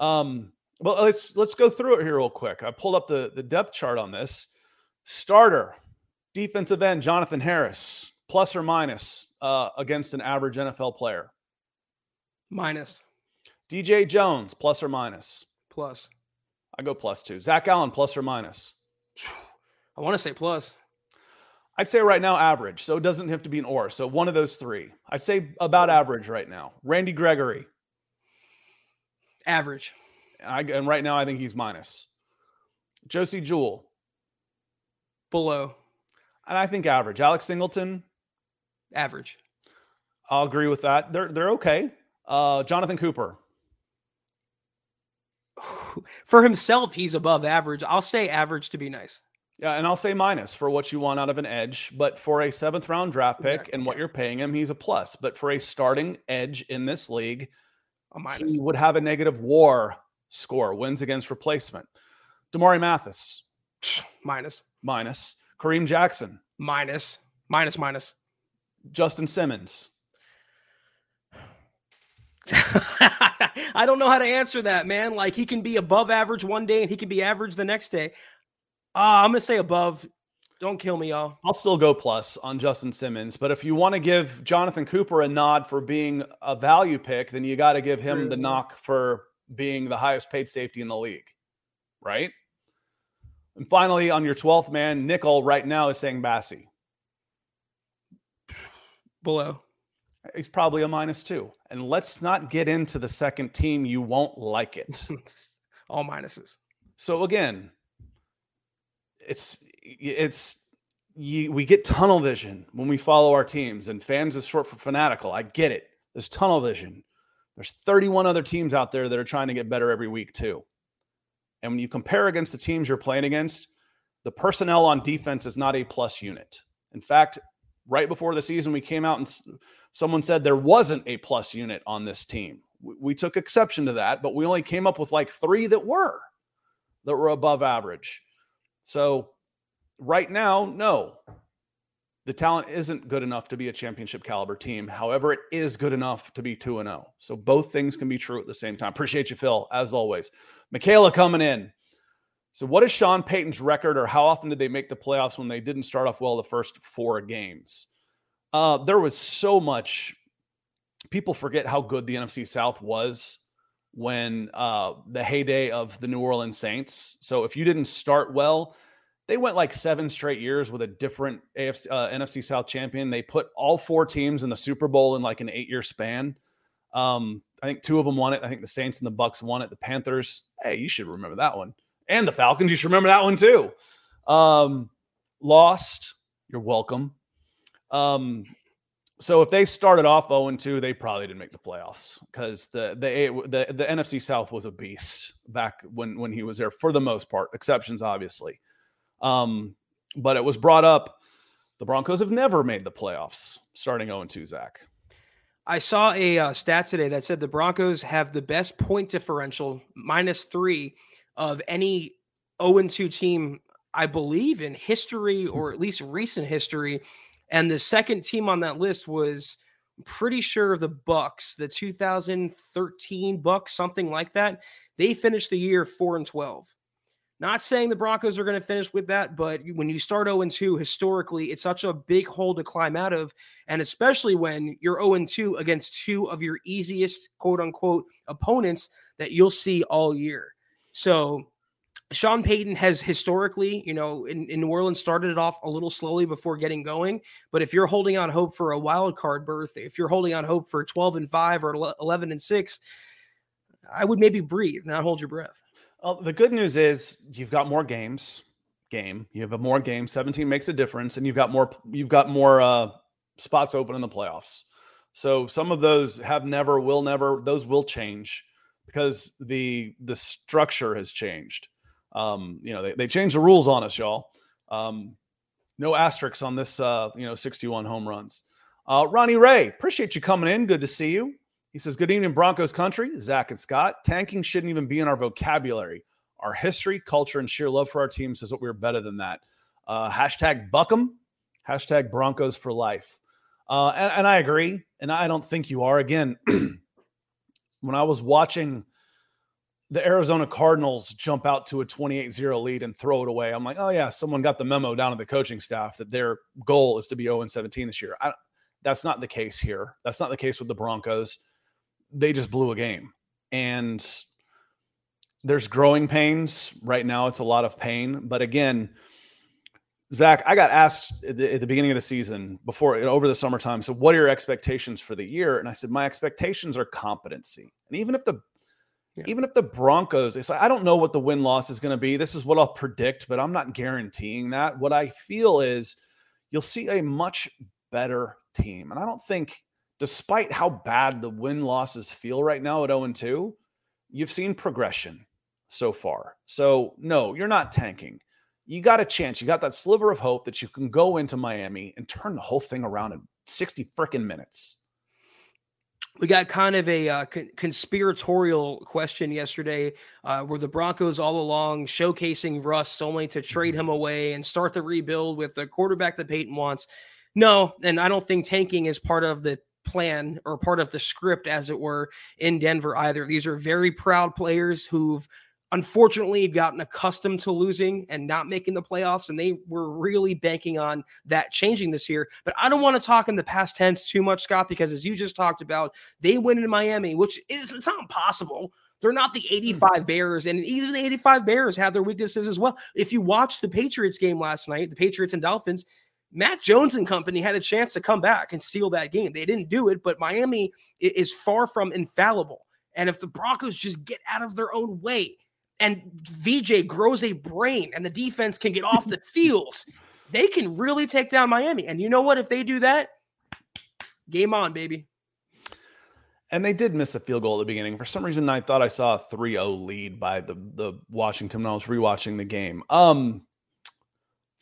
Um, well, let's let's go through it here real quick. I pulled up the the depth chart on this. Starter, defensive end Jonathan Harris, plus or minus uh, against an average NFL player. Minus. DJ Jones, plus or minus. Plus. I go plus two. Zach Allen, plus or minus. I want to say plus. I'd say right now average, so it doesn't have to be an or. So one of those three. I'd say about average right now. Randy Gregory, Average. I, and right now, I think he's minus. Josey Jewell. Below. And I think average. Alex Singleton. Average. I'll agree with that. They're they're okay. Uh, Jonathan Cooper. For himself, he's above average. I'll say average to be nice. Yeah, and I'll say minus for what you want out of an edge. But for a seventh round draft pick yeah, and what you're paying him, he's a plus. But for a starting edge in this league, a minus. He would have a negative war score, wins against replacement. Damarri Mathis. Minus. Minus. Kareem Jackson. Minus. Minus, minus. Justin Simmons. I don't know how to answer that, man. Like he can be above average one day and he can be average the next day. Uh, I'm gonna say above. Don't kill me, y'all. I'll still go plus on Justin Simmons, but if you want to give Jonathan Cooper a nod for being a value pick, then you got to give him the mm-hmm. knock for being the highest paid safety in the league, right? And finally, on your 12th man, nickel right now is Essang Bassey. Below. He's probably a minus two. And let's not get into the second team. You won't like it. All minuses. So again, it's it's you, we get tunnel vision when we follow our teams, and fans is short for fanatical. I get it. There's tunnel vision. There's 31 other teams out there that are trying to get better every week too. And when you compare against the teams you're playing against, the personnel on defense is not a plus unit. In fact, right before the season, we came out and Someone said there wasn't a plus unit on this team. We, we took exception to that, but we only came up with like three that were that were above average. So right now, no, the talent isn't good enough to be a championship caliber team. However, it is good enough to be 2 and 0. So both things can be true at the same time. Appreciate you, Phil, as always. Michaela coming in. So, what is Sean Payton's record, or how often did they make the playoffs when they didn't start off well the first four games? Uh, there was so much. People forget how good the NFC South was when uh, the heyday of the New Orleans Saints. So, if you didn't start well, they went like seven straight years with a different AFC, uh, NFC South champion. They put all four teams in the Super Bowl in like an eight-year span. Um, I think two of them won it. I think the Saints and the Bucks won it. The Panthers, hey, you should remember that one and the Falcons. You should remember that one too. Um, lost. You're welcome. Um, so if they started off 0 2, they probably didn't make the playoffs because the, the the the NFC South was a beast back when when he was there for the most part. Exceptions, obviously. Um, but it was brought up. The Broncos have never made the playoffs starting 0 2, Zach. I saw a uh, stat today that said the Broncos have the best point differential, minus three, of any 0 2 team, I believe, in history or at least recent history. And the second team on that list was pretty sure the Bucks, the 2013 Bucks, something like that. They finished the year 4 and 12. Not saying the Broncos are going to finish with that, but when you start 0 2, historically, it's such a big hole to climb out of. And especially when you're 0 2 against two of your easiest, quote unquote, opponents that you'll see all year. So Sean Payton has historically, you know, in, in, New Orleans started it off a little slowly before getting going. But if you're holding on hope for a wild card berth, if you're holding on hope for 12 and 5 or 11 and 6, I would maybe breathe, not hold your breath. Well, the good news is you've got more games. Game, you have a more games. 17 makes a difference, and you've got more. You've got more uh, spots open in the playoffs. So some of those have never, will never. Those will change because the the structure has changed. Um, you know, they, they changed the rules on us, y'all. Um, no asterisks on this, uh, you know, 61 home runs. Uh, Ronnie Ray, appreciate you coming in. Good to see you. He says, Good evening, Broncos country. Zach and Scott. Tanking shouldn't even be in our vocabulary. Our history, culture, and sheer love for our team says that we're better than that. Uh, hashtag BuckEm, hashtag Broncos for life. Uh, and, and I agree. And I don't think you are. Again, when I was watching the Arizona Cardinals jump out to a 28 0 lead and throw it away, I'm like, oh, yeah, someone got the memo down to the coaching staff that their goal is to be 0 17 this year. I, that's not the case here. That's not the case with the Broncos. They just blew a game. And there's growing pains. Right now, it's a lot of pain. But again, Zach, I got asked at the, at the, beginning of the season before over the summertime. So, what are your expectations for the year? And I said, my expectations are competency. And even if the yeah. even if the Broncos, it's like I don't know what the win loss is going to be. This is what I'll predict, but I'm not guaranteeing that. What I feel is you'll see a much better team, and I don't think, despite how bad the win losses feel right now at 0 2, you've seen progression so far. So no, you're not tanking you got a chance. You got that sliver of hope that you can go into Miami and turn the whole thing around in 60 freaking minutes. We got kind of a uh, con- conspiratorial question yesterday uh, where the Broncos all along showcasing Russ only to trade him away and start the rebuild with the quarterback that Payton wants. No, and I don't think tanking is part of the plan or part of the script, as it were, in Denver either. These are very proud players who've unfortunately gotten accustomed to losing and not making the playoffs and they were really banking on that changing this year but i don't want to talk in the past tense too much scott because as you just talked about they win in miami which is it's not impossible they're not the hmm. 85 Bears, and even the 85 Bears have their weaknesses as well. If you watch the Patriots game last night, the Patriots and Dolphins, Mac Jones and company had a chance to come back and steal that game. They didn't do it, but Miami is far from infallible. And if the Broncos just get out of their own way, and VJ grows a brain and the defense can get off the field, they can really take down Miami. And you know what? If they do that, game on, baby. And they did miss a field goal at the beginning. For some reason, I thought I saw a 3 0 lead by the, the Washington when I was rewatching the game. Um,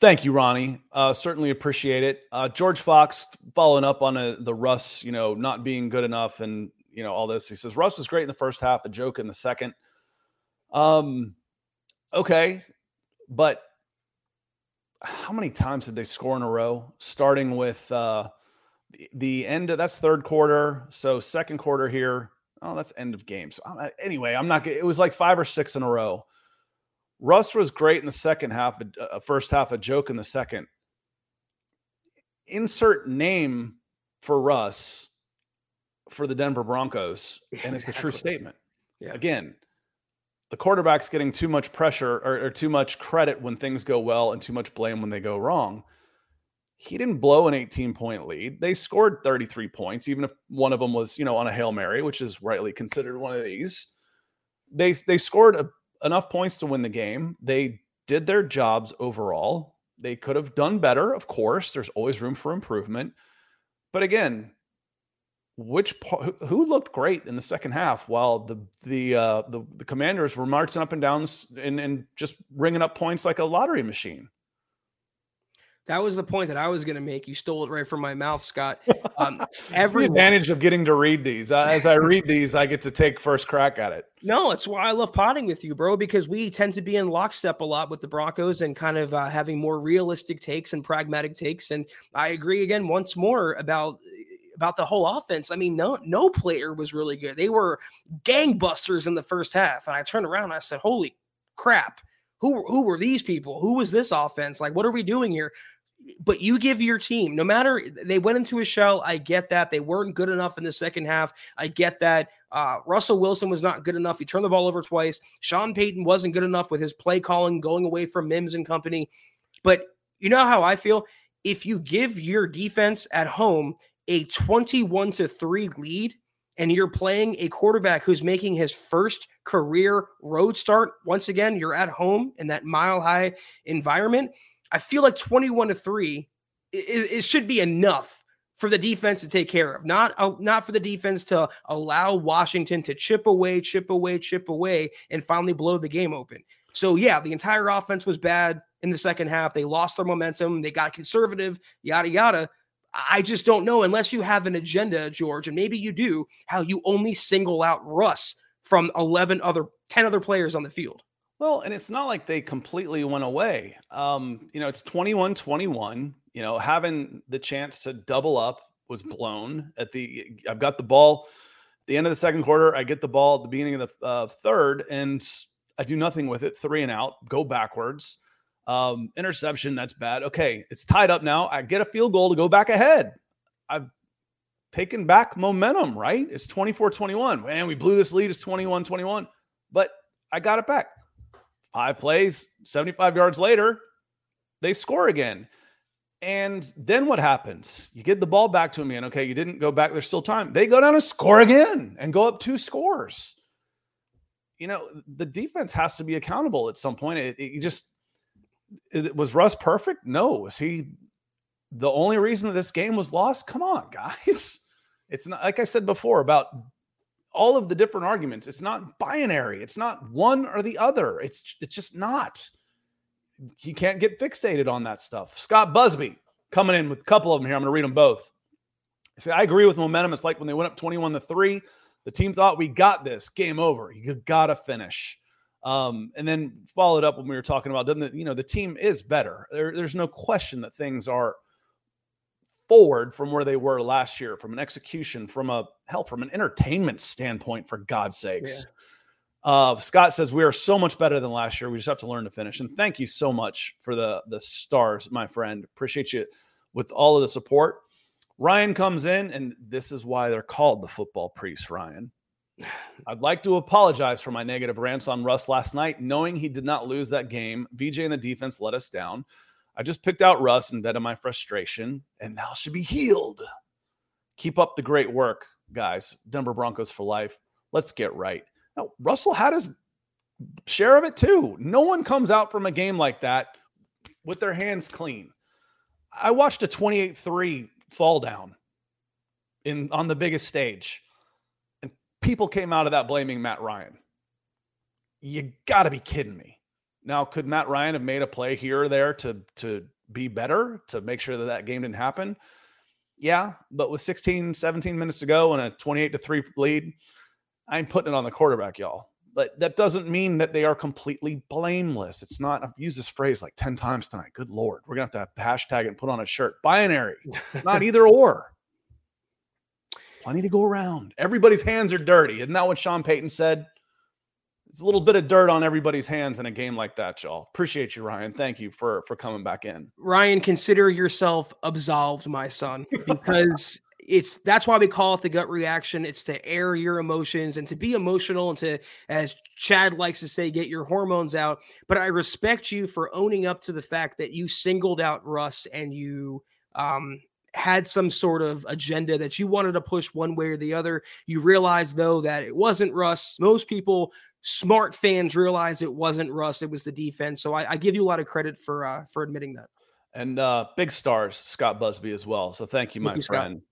Thank you, Ronnie. Uh, certainly appreciate it. Uh, George Fox following up on a, the Russ, you know, not being good enough and you know all this. He says Russ was great in the first half, a joke in the second. Um, okay, but how many times did they score in a row? Starting with uh, the, end of that's third quarter, so second quarter here. Oh, that's end of games. So, anyway, I'm not. It was like five or six in a row. Russ was great in the second half, uh, first half, a joke in the second. Insert name for Russ for the Denver Broncos, and it's a true statement. Yeah. Again, the quarterback's getting too much pressure or, or, too much credit when things go well and too much blame when they go wrong. He didn't blow an 18 point lead. They scored 33 points, even if one of them was, you know, on a Hail Mary, which is rightly considered one of these. They they scored a, enough points to win the game. They did their jobs overall. They could have done better, of course. There's always room for improvement. But again, which part, who looked great in the second half while the the uh, the, the commanders were marching up and down and, and just ringing up points like a lottery machine that was the point that I was going to make. You stole it right from my mouth, Scott. Um, every advantage of getting to read these. As I read these, I get to take first crack at it. No, it's why I love potting with you, bro. Because we tend to be in lockstep a lot with the Broncos and kind of uh, having more realistic takes and pragmatic takes. And I agree again once more about about the whole offense. I mean, no no player was really good. They were gangbusters in the first half, and I turned around and I said, "Holy crap! Who who were these people? Who was this offense? Like, what are we doing here?" But you give your team, no matter they went into a shell. I get that they weren't good enough in the second half. I get that uh, Russell Wilson was not good enough. He turned the ball over twice. Sean Payton wasn't good enough with his play calling, going away from Mims and company. But you know how I feel. If you give your defense at home a 21 to 3 lead and you're playing a quarterback who's making his first career road start, once again, you're at home in that mile high environment. I feel like 21 to 3 it, it should be enough for the defense to take care of. Not uh, not for the defense to allow Washington to chip away, chip away, chip away and finally blow the game open. So yeah, the entire offense was bad in the second half. They lost their momentum, they got conservative, yada yada. I just don't know unless you have an agenda, George, and maybe you do, how you only single out Russ from 11 other 10 other players on the field. Well, and it's not like they completely went away. Um, you know, it's 21 21. You know, having the chance to double up was blown at the. I've got the ball the end of the second quarter. I get the ball at the beginning of the uh, third, and I do nothing with it. Three and out, go backwards. Um, interception, that's bad. Okay, it's tied up now. I get a field goal to go back ahead. I've taken back momentum, right? It's 24 21. Man, we blew this lead. It's 21 21. But I got it back. Five plays, 75 yards later, they score again. And then what happens? You get the ball back to him again. Okay, you didn't go back. There's still time. They go down and score again and go up two scores. You know, the defense has to be accountable at some point. It, it just was Russ perfect? No. Was he the only reason that this game was lost? Come on, guys. It's not like I said before about all of the different arguments. It's not binary. It's not one or the other. It's it's just not. You can't get fixated on that stuff. Scott Busby coming in with a couple of them here. I'm going to read them both. See, I agree with momentum. It's like when they went up 21 to 3, the team thought we got this. Game over. You got to finish. Um, and then followed up when we were talking about, doesn't it, you know, the team is better. There, there's no question that things are forward from where they were last year, from an execution, from a hell, from an entertainment standpoint, for God's sakes. Yeah. Uh, Scott says we are so much better than last year. We just have to learn to finish. And thank you so much for the the stars, my friend. Appreciate you with all of the support. Ryan comes in, and this is why they're called the football priest, Ryan. I'd like to apologize for my negative rants on Russ last night, knowing he did not lose that game. VJ and the defense let us down. I just picked out Russ and of my frustration, and now should be healed. Keep up the great work, guys. Denver Broncos for life. Let's get right. Now, Russell had his share of it too. No one comes out from a game like that with their hands clean. I watched a 28 3 fall down in on the biggest stage and people came out of that blaming Matt Ryan. You got to be kidding me. Now, could Matt Ryan have made a play here or there to to be better to make sure that that game didn't happen? Yeah, but with 16, 17 minutes to go and a 28 to 3 lead, I'm putting it on the quarterback, y'all. But that doesn't mean that they are completely blameless. It's not, I've used this phrase like 10 times tonight. Good Lord. We're going to have to hashtag it and put on a shirt. Binary, not either or. Plenty to go around. Everybody's hands are dirty. Isn't that what Sean Payton said? It's a little bit of dirt on everybody's hands in a game like that, y'all. Appreciate you, Ryan. Thank you for for coming back in. Ryan, consider yourself absolved, my son, because it's that's why we call it the gut reaction. It's to air your emotions and to be emotional and to, as Chad likes to say, get your hormones out. But I respect you for owning up to the fact that you singled out Russ and you um had some sort of agenda that you wanted to push one way or the other. You realize, though that it wasn't Russ. Most people smart fans realized it wasn't Russ, it was the defense. So I, I give you a lot of credit for uh, for admitting that. And uh, big stars, Scott Busby as well. So thank you, my thank you, friend.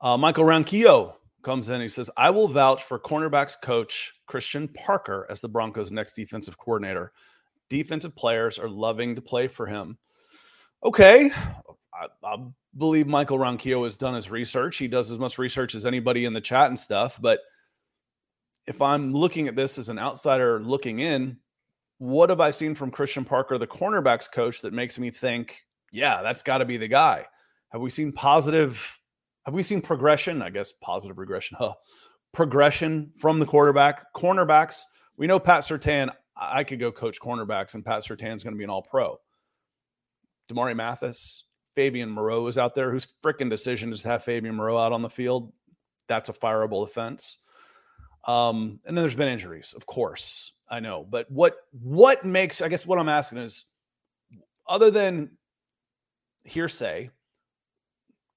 Uh, Michael Ronquillo comes in. He says, "I will vouch for cornerbacks coach Christian Parker as the Broncos' next defensive coordinator. Defensive players are loving to play for him." Okay, I, I believe Michael Ronquillo has done his research. He does as much research as anybody in the chat and stuff, but if I'm looking at this as an outsider looking in, what have I seen from Christian Parker, the cornerbacks coach, that makes me think, yeah, that's got to be the guy? Have we seen positive? Have we seen progression? I guess positive regression, huh? Progression from the quarterback, cornerbacks. We know Pat Surtain. I could go coach cornerbacks, and Pat Surtain's going to be an All Pro. Damarri Mathis, Fabian Moreau is out there, whose freaking decision is to have Fabian Moreau out on the field. That's a fireable offense. Um, and then there's been injuries, of course. I know, but what what makes I guess what I'm asking is other than hearsay,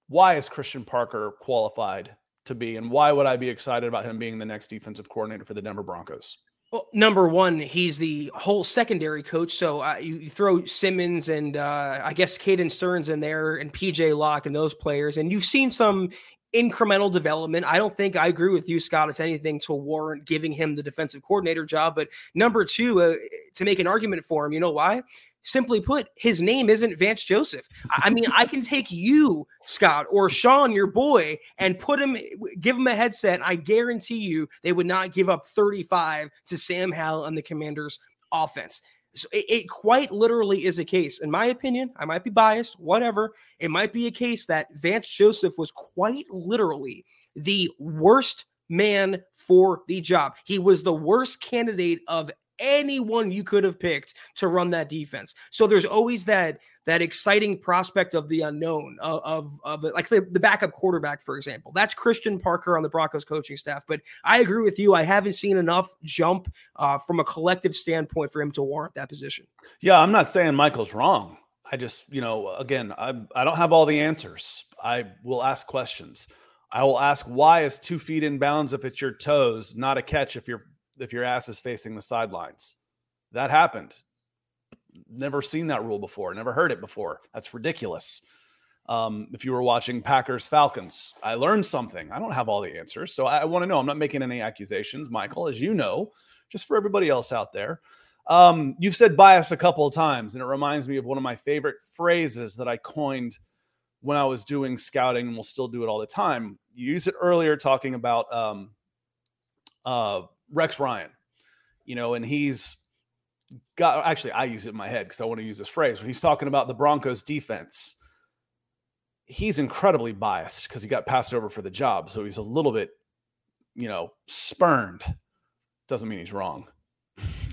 why is Christian Parker qualified to be, and why would I be excited about him being the next defensive coordinator for the Denver Broncos? Well, number one, he's the whole secondary coach. So uh, you, you, throw Simmons and uh, I guess Caden Sterns in there and PJ Locke and those players, and you've seen some incremental development. I don't think I agree with you, Scott. It's anything to warrant giving him the defensive coordinator job. But number two, uh, to make an argument for him, you know why? Simply put, his name isn't Vance Joseph. I mean, I can take you, Scott, or Sean, your boy, and put him, give him a headset. I guarantee you they would not give up 35 to Sam Howell and the Commanders offense. So it, it, quite literally is a case, in my opinion. I might be biased, whatever. It might be a case that Vance Joseph was quite literally the worst man for the job. He was the worst candidate of anyone you could have picked to run that defense. So there's always that that exciting prospect of the unknown of of, of like the, the backup quarterback, for example. That's Christian Parker on the Broncos coaching staff. But I agree with you. I haven't seen enough jump uh, from a collective standpoint for him to warrant that position. Yeah, I'm not saying Michael's wrong. I just, you know, again, I I don't have all the answers. I will ask questions. I will ask why is two feet in bounds if it's your toes, not a catch if your if your ass is facing the sidelines. That happened. Never seen that rule before. Never heard it before. That's ridiculous. Um, if you were watching Packers Falcons, I learned something. I don't have all the answers, so I, I want to know. I'm not making any accusations, Michael, as you know, just for everybody else out there. Um, you've said bias a couple of times, and it reminds me of one of my favorite phrases that I coined when I was doing scouting, and we'll still do it all the time. You used it earlier talking about um, uh, Rex Ryan, you know, and he's got actually I use it in my head because I want to use this phrase when he's talking about the Broncos defense. He's incredibly biased because he got passed over for the job, so he's a little bit, you know, spurned. Doesn't mean he's wrong.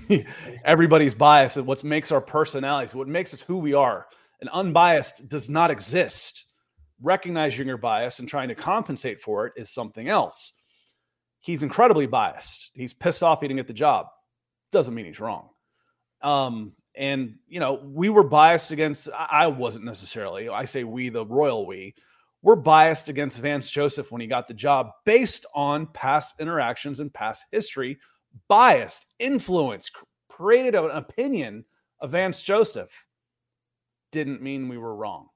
Everybody's biased. And what makes our personalities, what makes us who we are, and unbiased does not exist. Recognizing your bias and trying to compensate for it is something else he's incredibly biased. He's pissed off he didn't get the job. Doesn't mean he's wrong. Um, and you know, we were biased against. I wasn't necessarily. I say we, the royal we. We're biased against Vance Joseph when he got the job based on past interactions and past history. Biased, influence, created an opinion of Vance Joseph. Didn't mean we were wrong.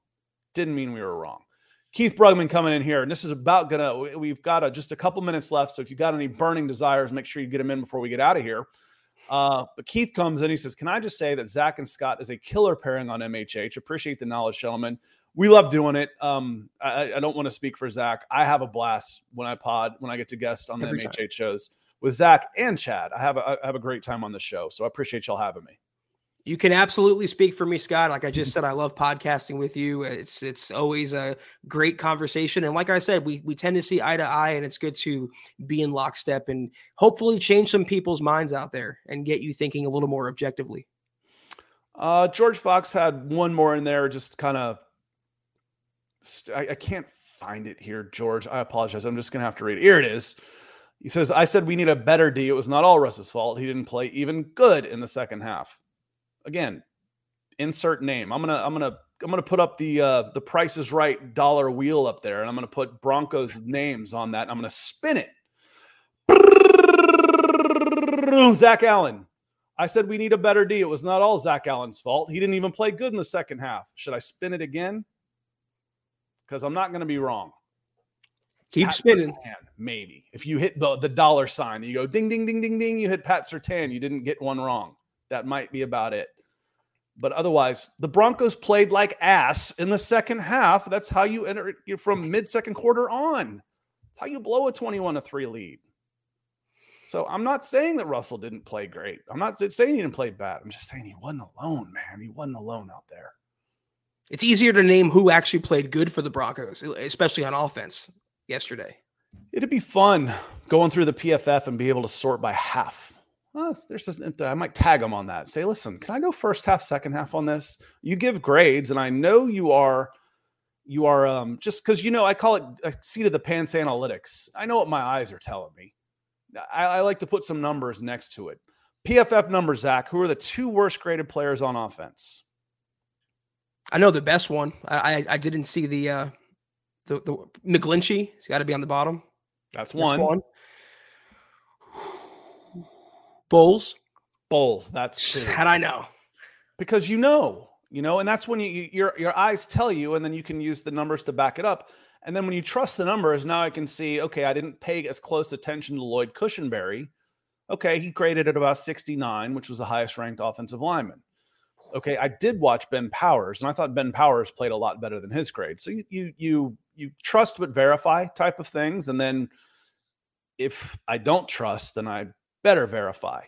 Didn't mean we were wrong. Keith Brugman coming in here, and this is about gonna. We've got a, just a couple minutes left, so if you've got any burning desires, make sure you get them in before we get out of here. Uh, but Keith comes in. He says, "Can I just say that Zach and Scott is a killer pairing on MHH? Appreciate the knowledge, gentlemen. We love doing it. Um, I, I don't want to speak for Zach. I have a blast when I pod when I get to guest on the Every MHH time. shows with Zach and Chad. I have a, I have a great time on the show. So I appreciate y'all having me. You can absolutely speak for me, Scott. Like I just said, I love podcasting with you. It's it's always a great conversation, and like I said, we we tend to see eye to eye, and it's good to be in lockstep and hopefully change some people's minds out there and get you thinking a little more objectively. Uh, George Fox had one more in there, just kind of. St- I, I can't find it here, George. I apologize. I'm just gonna have to read it. Here it is. He says, "I said we need a better D. It was not all Russ's fault. He didn't play even good in the second half." Again, insert name. I'm gonna I'm gonna I'm gonna put up the uh, the Price is Right dollar wheel up there, and I'm gonna put Broncos names on that. And I'm gonna spin it. Zach Allen. I said we need a better D. It was not all Zach Allen's fault. He didn't even play good in the second half. Should I spin it again? Because I'm not going to be wrong. Keep Pat spinning. Surtain, maybe. If you hit the, the dollar sign, you go ding, ding, ding, ding, ding, you hit Pat Surtain. You didn't get one wrong. That might be about it. But otherwise, the Broncos played like ass in the second half. That's how you enter you're from mid second quarter on. That's how you blow a 21 to 3 lead. So I'm not saying that Russell didn't play great. I'm not saying he didn't play bad. I'm just saying he wasn't alone, man. He wasn't alone out there. It's easier to name who actually played good for the Broncos, especially on offense yesterday. It'd be fun going through the PFF and be able to sort by half. Well, there's a, I might tag them on that. Say, listen, can I go first half, second half on this? You give grades, and I know you are, you are um, just because you know I call it a seat of the pants analytics. I know what my eyes are telling me. I, I like to put some numbers next to it. PFF numbers, Zack. Who are the two worst graded players on offense? I know the best one. I I, I didn't see the uh the the McGlinchey. He's got to be on the bottom. That's one. one. Bolles. Bolles. That's. How'd I know? because you know, you know, and that's when you, you- your your eyes tell you, and then you can use the numbers to back it up. And then when you trust the numbers, now I can see, okay, I didn't pay as close attention to Lloyd Cushenberry. Okay, he graded at about 69, which was the highest ranked offensive lineman. Okay, I did watch Ben Powers, and I thought Ben Powers played a lot better than his grade. So you you you you trust but verify type of things, and then if I don't trust, then I better verify.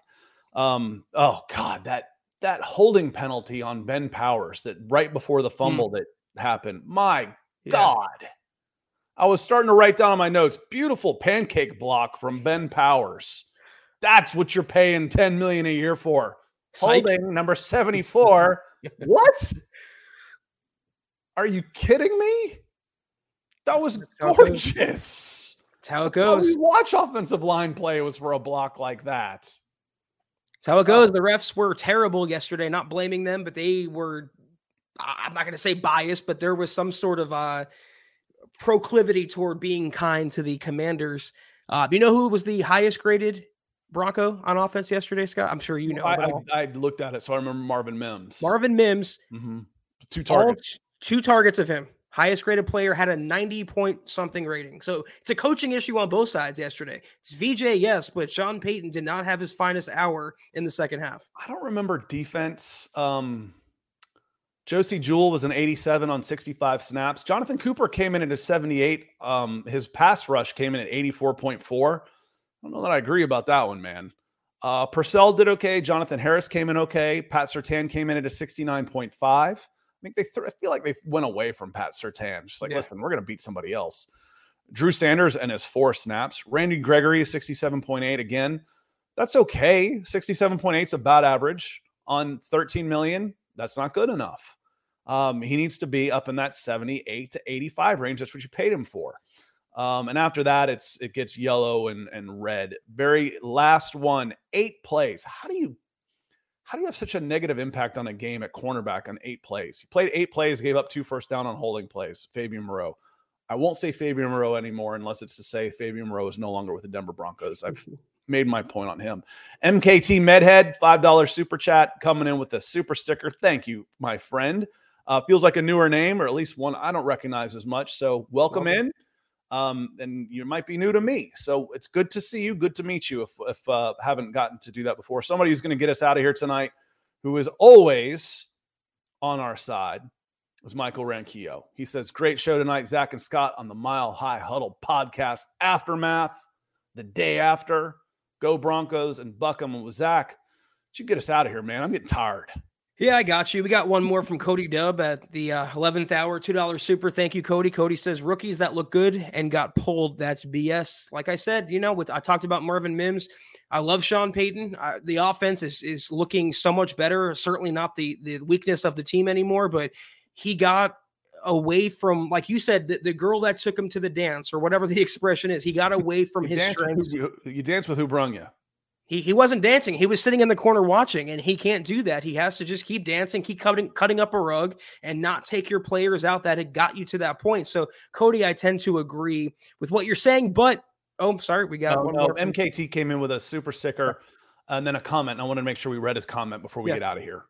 Um, oh God, that that holding penalty on Ben Powers that right before the fumble that happened. My Yeah. God. I was starting to write down on my notes, beautiful pancake block from Ben Powers. That's what you're paying 10 million a year for. Psych. Holding number 74. what? Are you kidding me? That was that's how it goes. how it How goes. we watch offensive line play was for a block like that. That's how it goes. The refs were terrible yesterday. Not blaming them, but they were. I- I'm not going to say biased, but there was some sort of uh, proclivity toward being kind to the Commanders. Uh, you know who was the highest graded Bronco on offense yesterday, Scott? I'm sure you know. I, I, I'll- I looked at it, so I remember Marvin Mims. Marvin Mims, Mhm. Two targets. t- two targets of him. Highest graded player had a 90 point something rating. So it's a coaching issue on both sides yesterday. It's VJ, yes, but Sean Payton did not have his finest hour in the second half. I don't remember defense. Um, Josey Jewell was an 87 on 65 snaps. Jonathan Cooper came in at a 78. Um, his pass rush came in at 84.4. I don't know that I agree about that one, man. Uh, Purcell did okay. Jonathan Harris came in okay. Pat Surtain came in at a 69.5. I think they th- I feel like they went away from Pat Surtain. Just like, Yeah. listen, we're going to beat somebody else. Drew Sanders and his four snaps. Randy Gregory is 67.8 again. That's okay. 67.8 is about average on 13 million. That's not good enough. Um, he needs to be up in that 78 to 85 range. That's what you paid him for. Um, and after that, it's it gets yellow and and red. Very last one, eight plays. How do you how do you have such a negative impact on a game at cornerback on eight plays? He played eight plays, gave up two first down on holding plays. Fabian Moreau. I won't say Fabian Moreau anymore unless it's to say Fabian Moreau is no longer with the Denver Broncos. I've made my point on him. MKT Medhead, $5 super chat coming in with a super sticker. Thank you, my friend. Uh, feels like a newer name, or at least one I don't recognize as much. So welcome, Welcome. in. Um, and you might be new to me. So it's good to see you. Good to meet you if, if uh, haven't gotten to do that before. Somebody who's going to get us out of here tonight, who is always on our side, was Michael Ranquillo. He says, Great show tonight, Zack and Scott on the Mile High Huddle podcast aftermath, the day after. Go Broncos and BuckEm with Zack. You get us out of here, man. I'm getting tired. Yeah, I got you. We got one more from Cody Dub at the uh, 11th hour, $2 super. Thank you, Cody. Cody says rookies that look good and got pulled. That's BS. Like I said, you know, with I talked about Marvin Mims. I love Sean Payton. Uh, the offense is is looking so much better. Certainly not the the weakness of the team anymore, but he got away from, like you said, the, the girl that took him to the dance or whatever the expression is. He got away from you his strengths. Who, you dance with who brung you? He, he wasn't dancing. He was sitting in the corner watching, and he can't do that. He has to just keep dancing, keep cutting cutting up a rug, and not take your players out that had got you to that point. So, Cody, I tend to agree with what you're saying, but oh, sorry, we got Oh, one no, more. MKT came in with a super sticker and then a comment. And I wanted to make sure we read his comment before we Yeah. get out of here.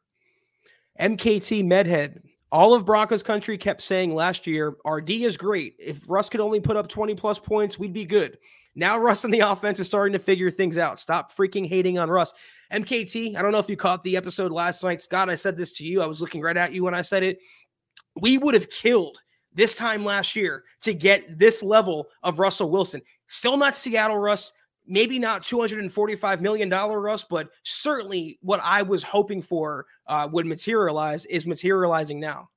MKT Medhead. All of Broncos country kept saying last year, RD is great. If Russ could only put up 20 plus points, we'd be good. Now Russ on the offense is starting to figure things out. Stop freaking hating on Russ. MKT, I don't know if you caught the episode last night. Scott, I said this to you. I was looking right at you when I said it. We would have killed this time last year to get this level of Russell Wilson. Still not Seattle Russ, maybe not $245 million Russ, but certainly what I was hoping for uh, would materialize is materializing now.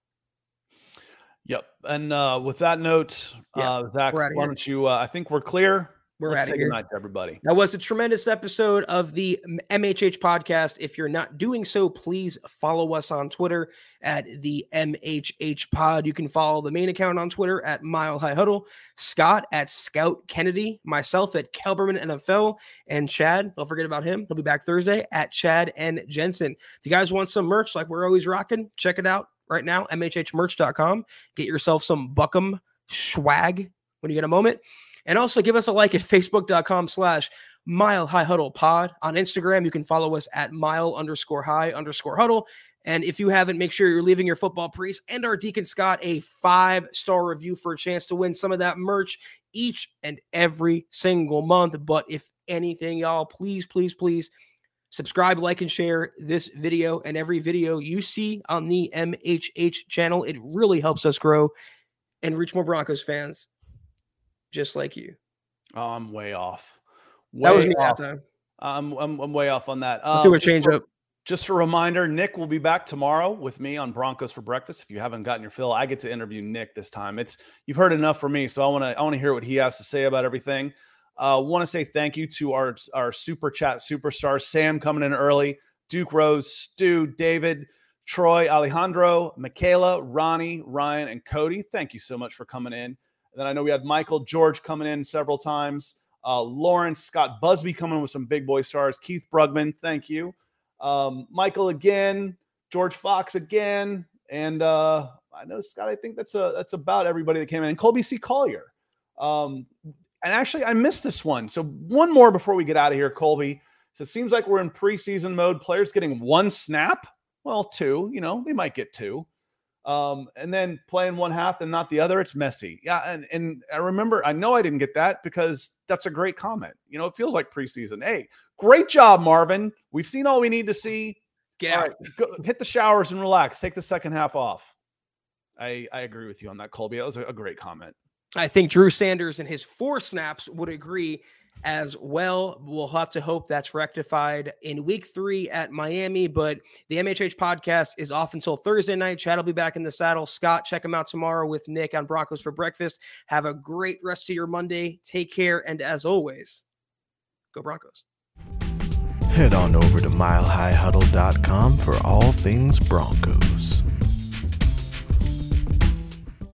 Yep. And uh, with that note, Yeah, uh, Zack, why here. don't you? Uh, I think we're clear. We're Let's outta say here. goodnight to everybody. That was a tremendous episode of the MHH podcast. If you're not doing so, please follow us on Twitter at the MHH pod. You can follow the main account on Twitter at Mile High Huddle, Scott at Scout Kennedy, myself at Kelberman NFL, and Chad. Don't forget about him. He'll be back Thursday at Chad and Jensen. If you guys want some merch like we're always rocking, check it out right now, mhhmerch.com. Get yourself some BuckEm swag when you get a moment. And also give us a like at facebook.com slash mile high huddle pod. On Instagram, you can follow us at mile underscore high underscore huddle. And if you haven't, make sure you're leaving your football priest and our Deacon Scott a five star review for a chance to win some of that merch each and every single month. But if anything, y'all, please, please, please subscribe, like, and share this video and every video you see on the MHH channel. It really helps us grow and reach more Broncos fans just like you. Oh, I'm way off. That was Way me that time. I'm, I'm, I'm way off on that. I'll do Um, a just change up. Just a reminder, Nick will be back tomorrow with me on Broncos for breakfast. If you haven't gotten your fill, I get to interview Nick this time. It's you've heard enough from me, so I want to I want to hear what he has to say about everything. Uh, want to say thank you to our our super chat superstars, Sam coming in early, Duke Rose, Stu, David, Troy, Alejandro, Michaela, Ronnie, Ryan, and Cody. Thank you so much for coming in. And then I know we had Michael George coming in several times. Uh, Lawrence, Scott Busby coming with some big boy stars. Keith Brugman, thank you. Um, Michael again, George Fox again, and uh, I know Scott. I think that's a that's about everybody that came in. And Colby C. Collier. Um, and actually, I missed this one. So one more before we get out of here, Colby. So it seems like we're in preseason mode. Players getting one snap. Well, two. You know, they might get two. Um, and then playing one half and not the other. It's messy. Yeah, and and I remember. I know I didn't get that because that's a great comment. You know, it feels like preseason. Hey, great job, Marvin. We've seen all we need to see. Get All out. right, go, hit the showers and relax. Take the second half off. I I agree with you on that, Colby. That was a, a great comment. I think Drew Sanders and his four snaps would agree as well. We'll have to hope that's rectified in week three at Miami. But the MHH podcast is off until Thursday night. Chad will be back in the saddle. Scott, check him out tomorrow with Nick on Broncos for breakfast. Have a great rest of your Monday. Take care. And as always, go Broncos. Head on over to milehighhuddle.com for all things Broncos.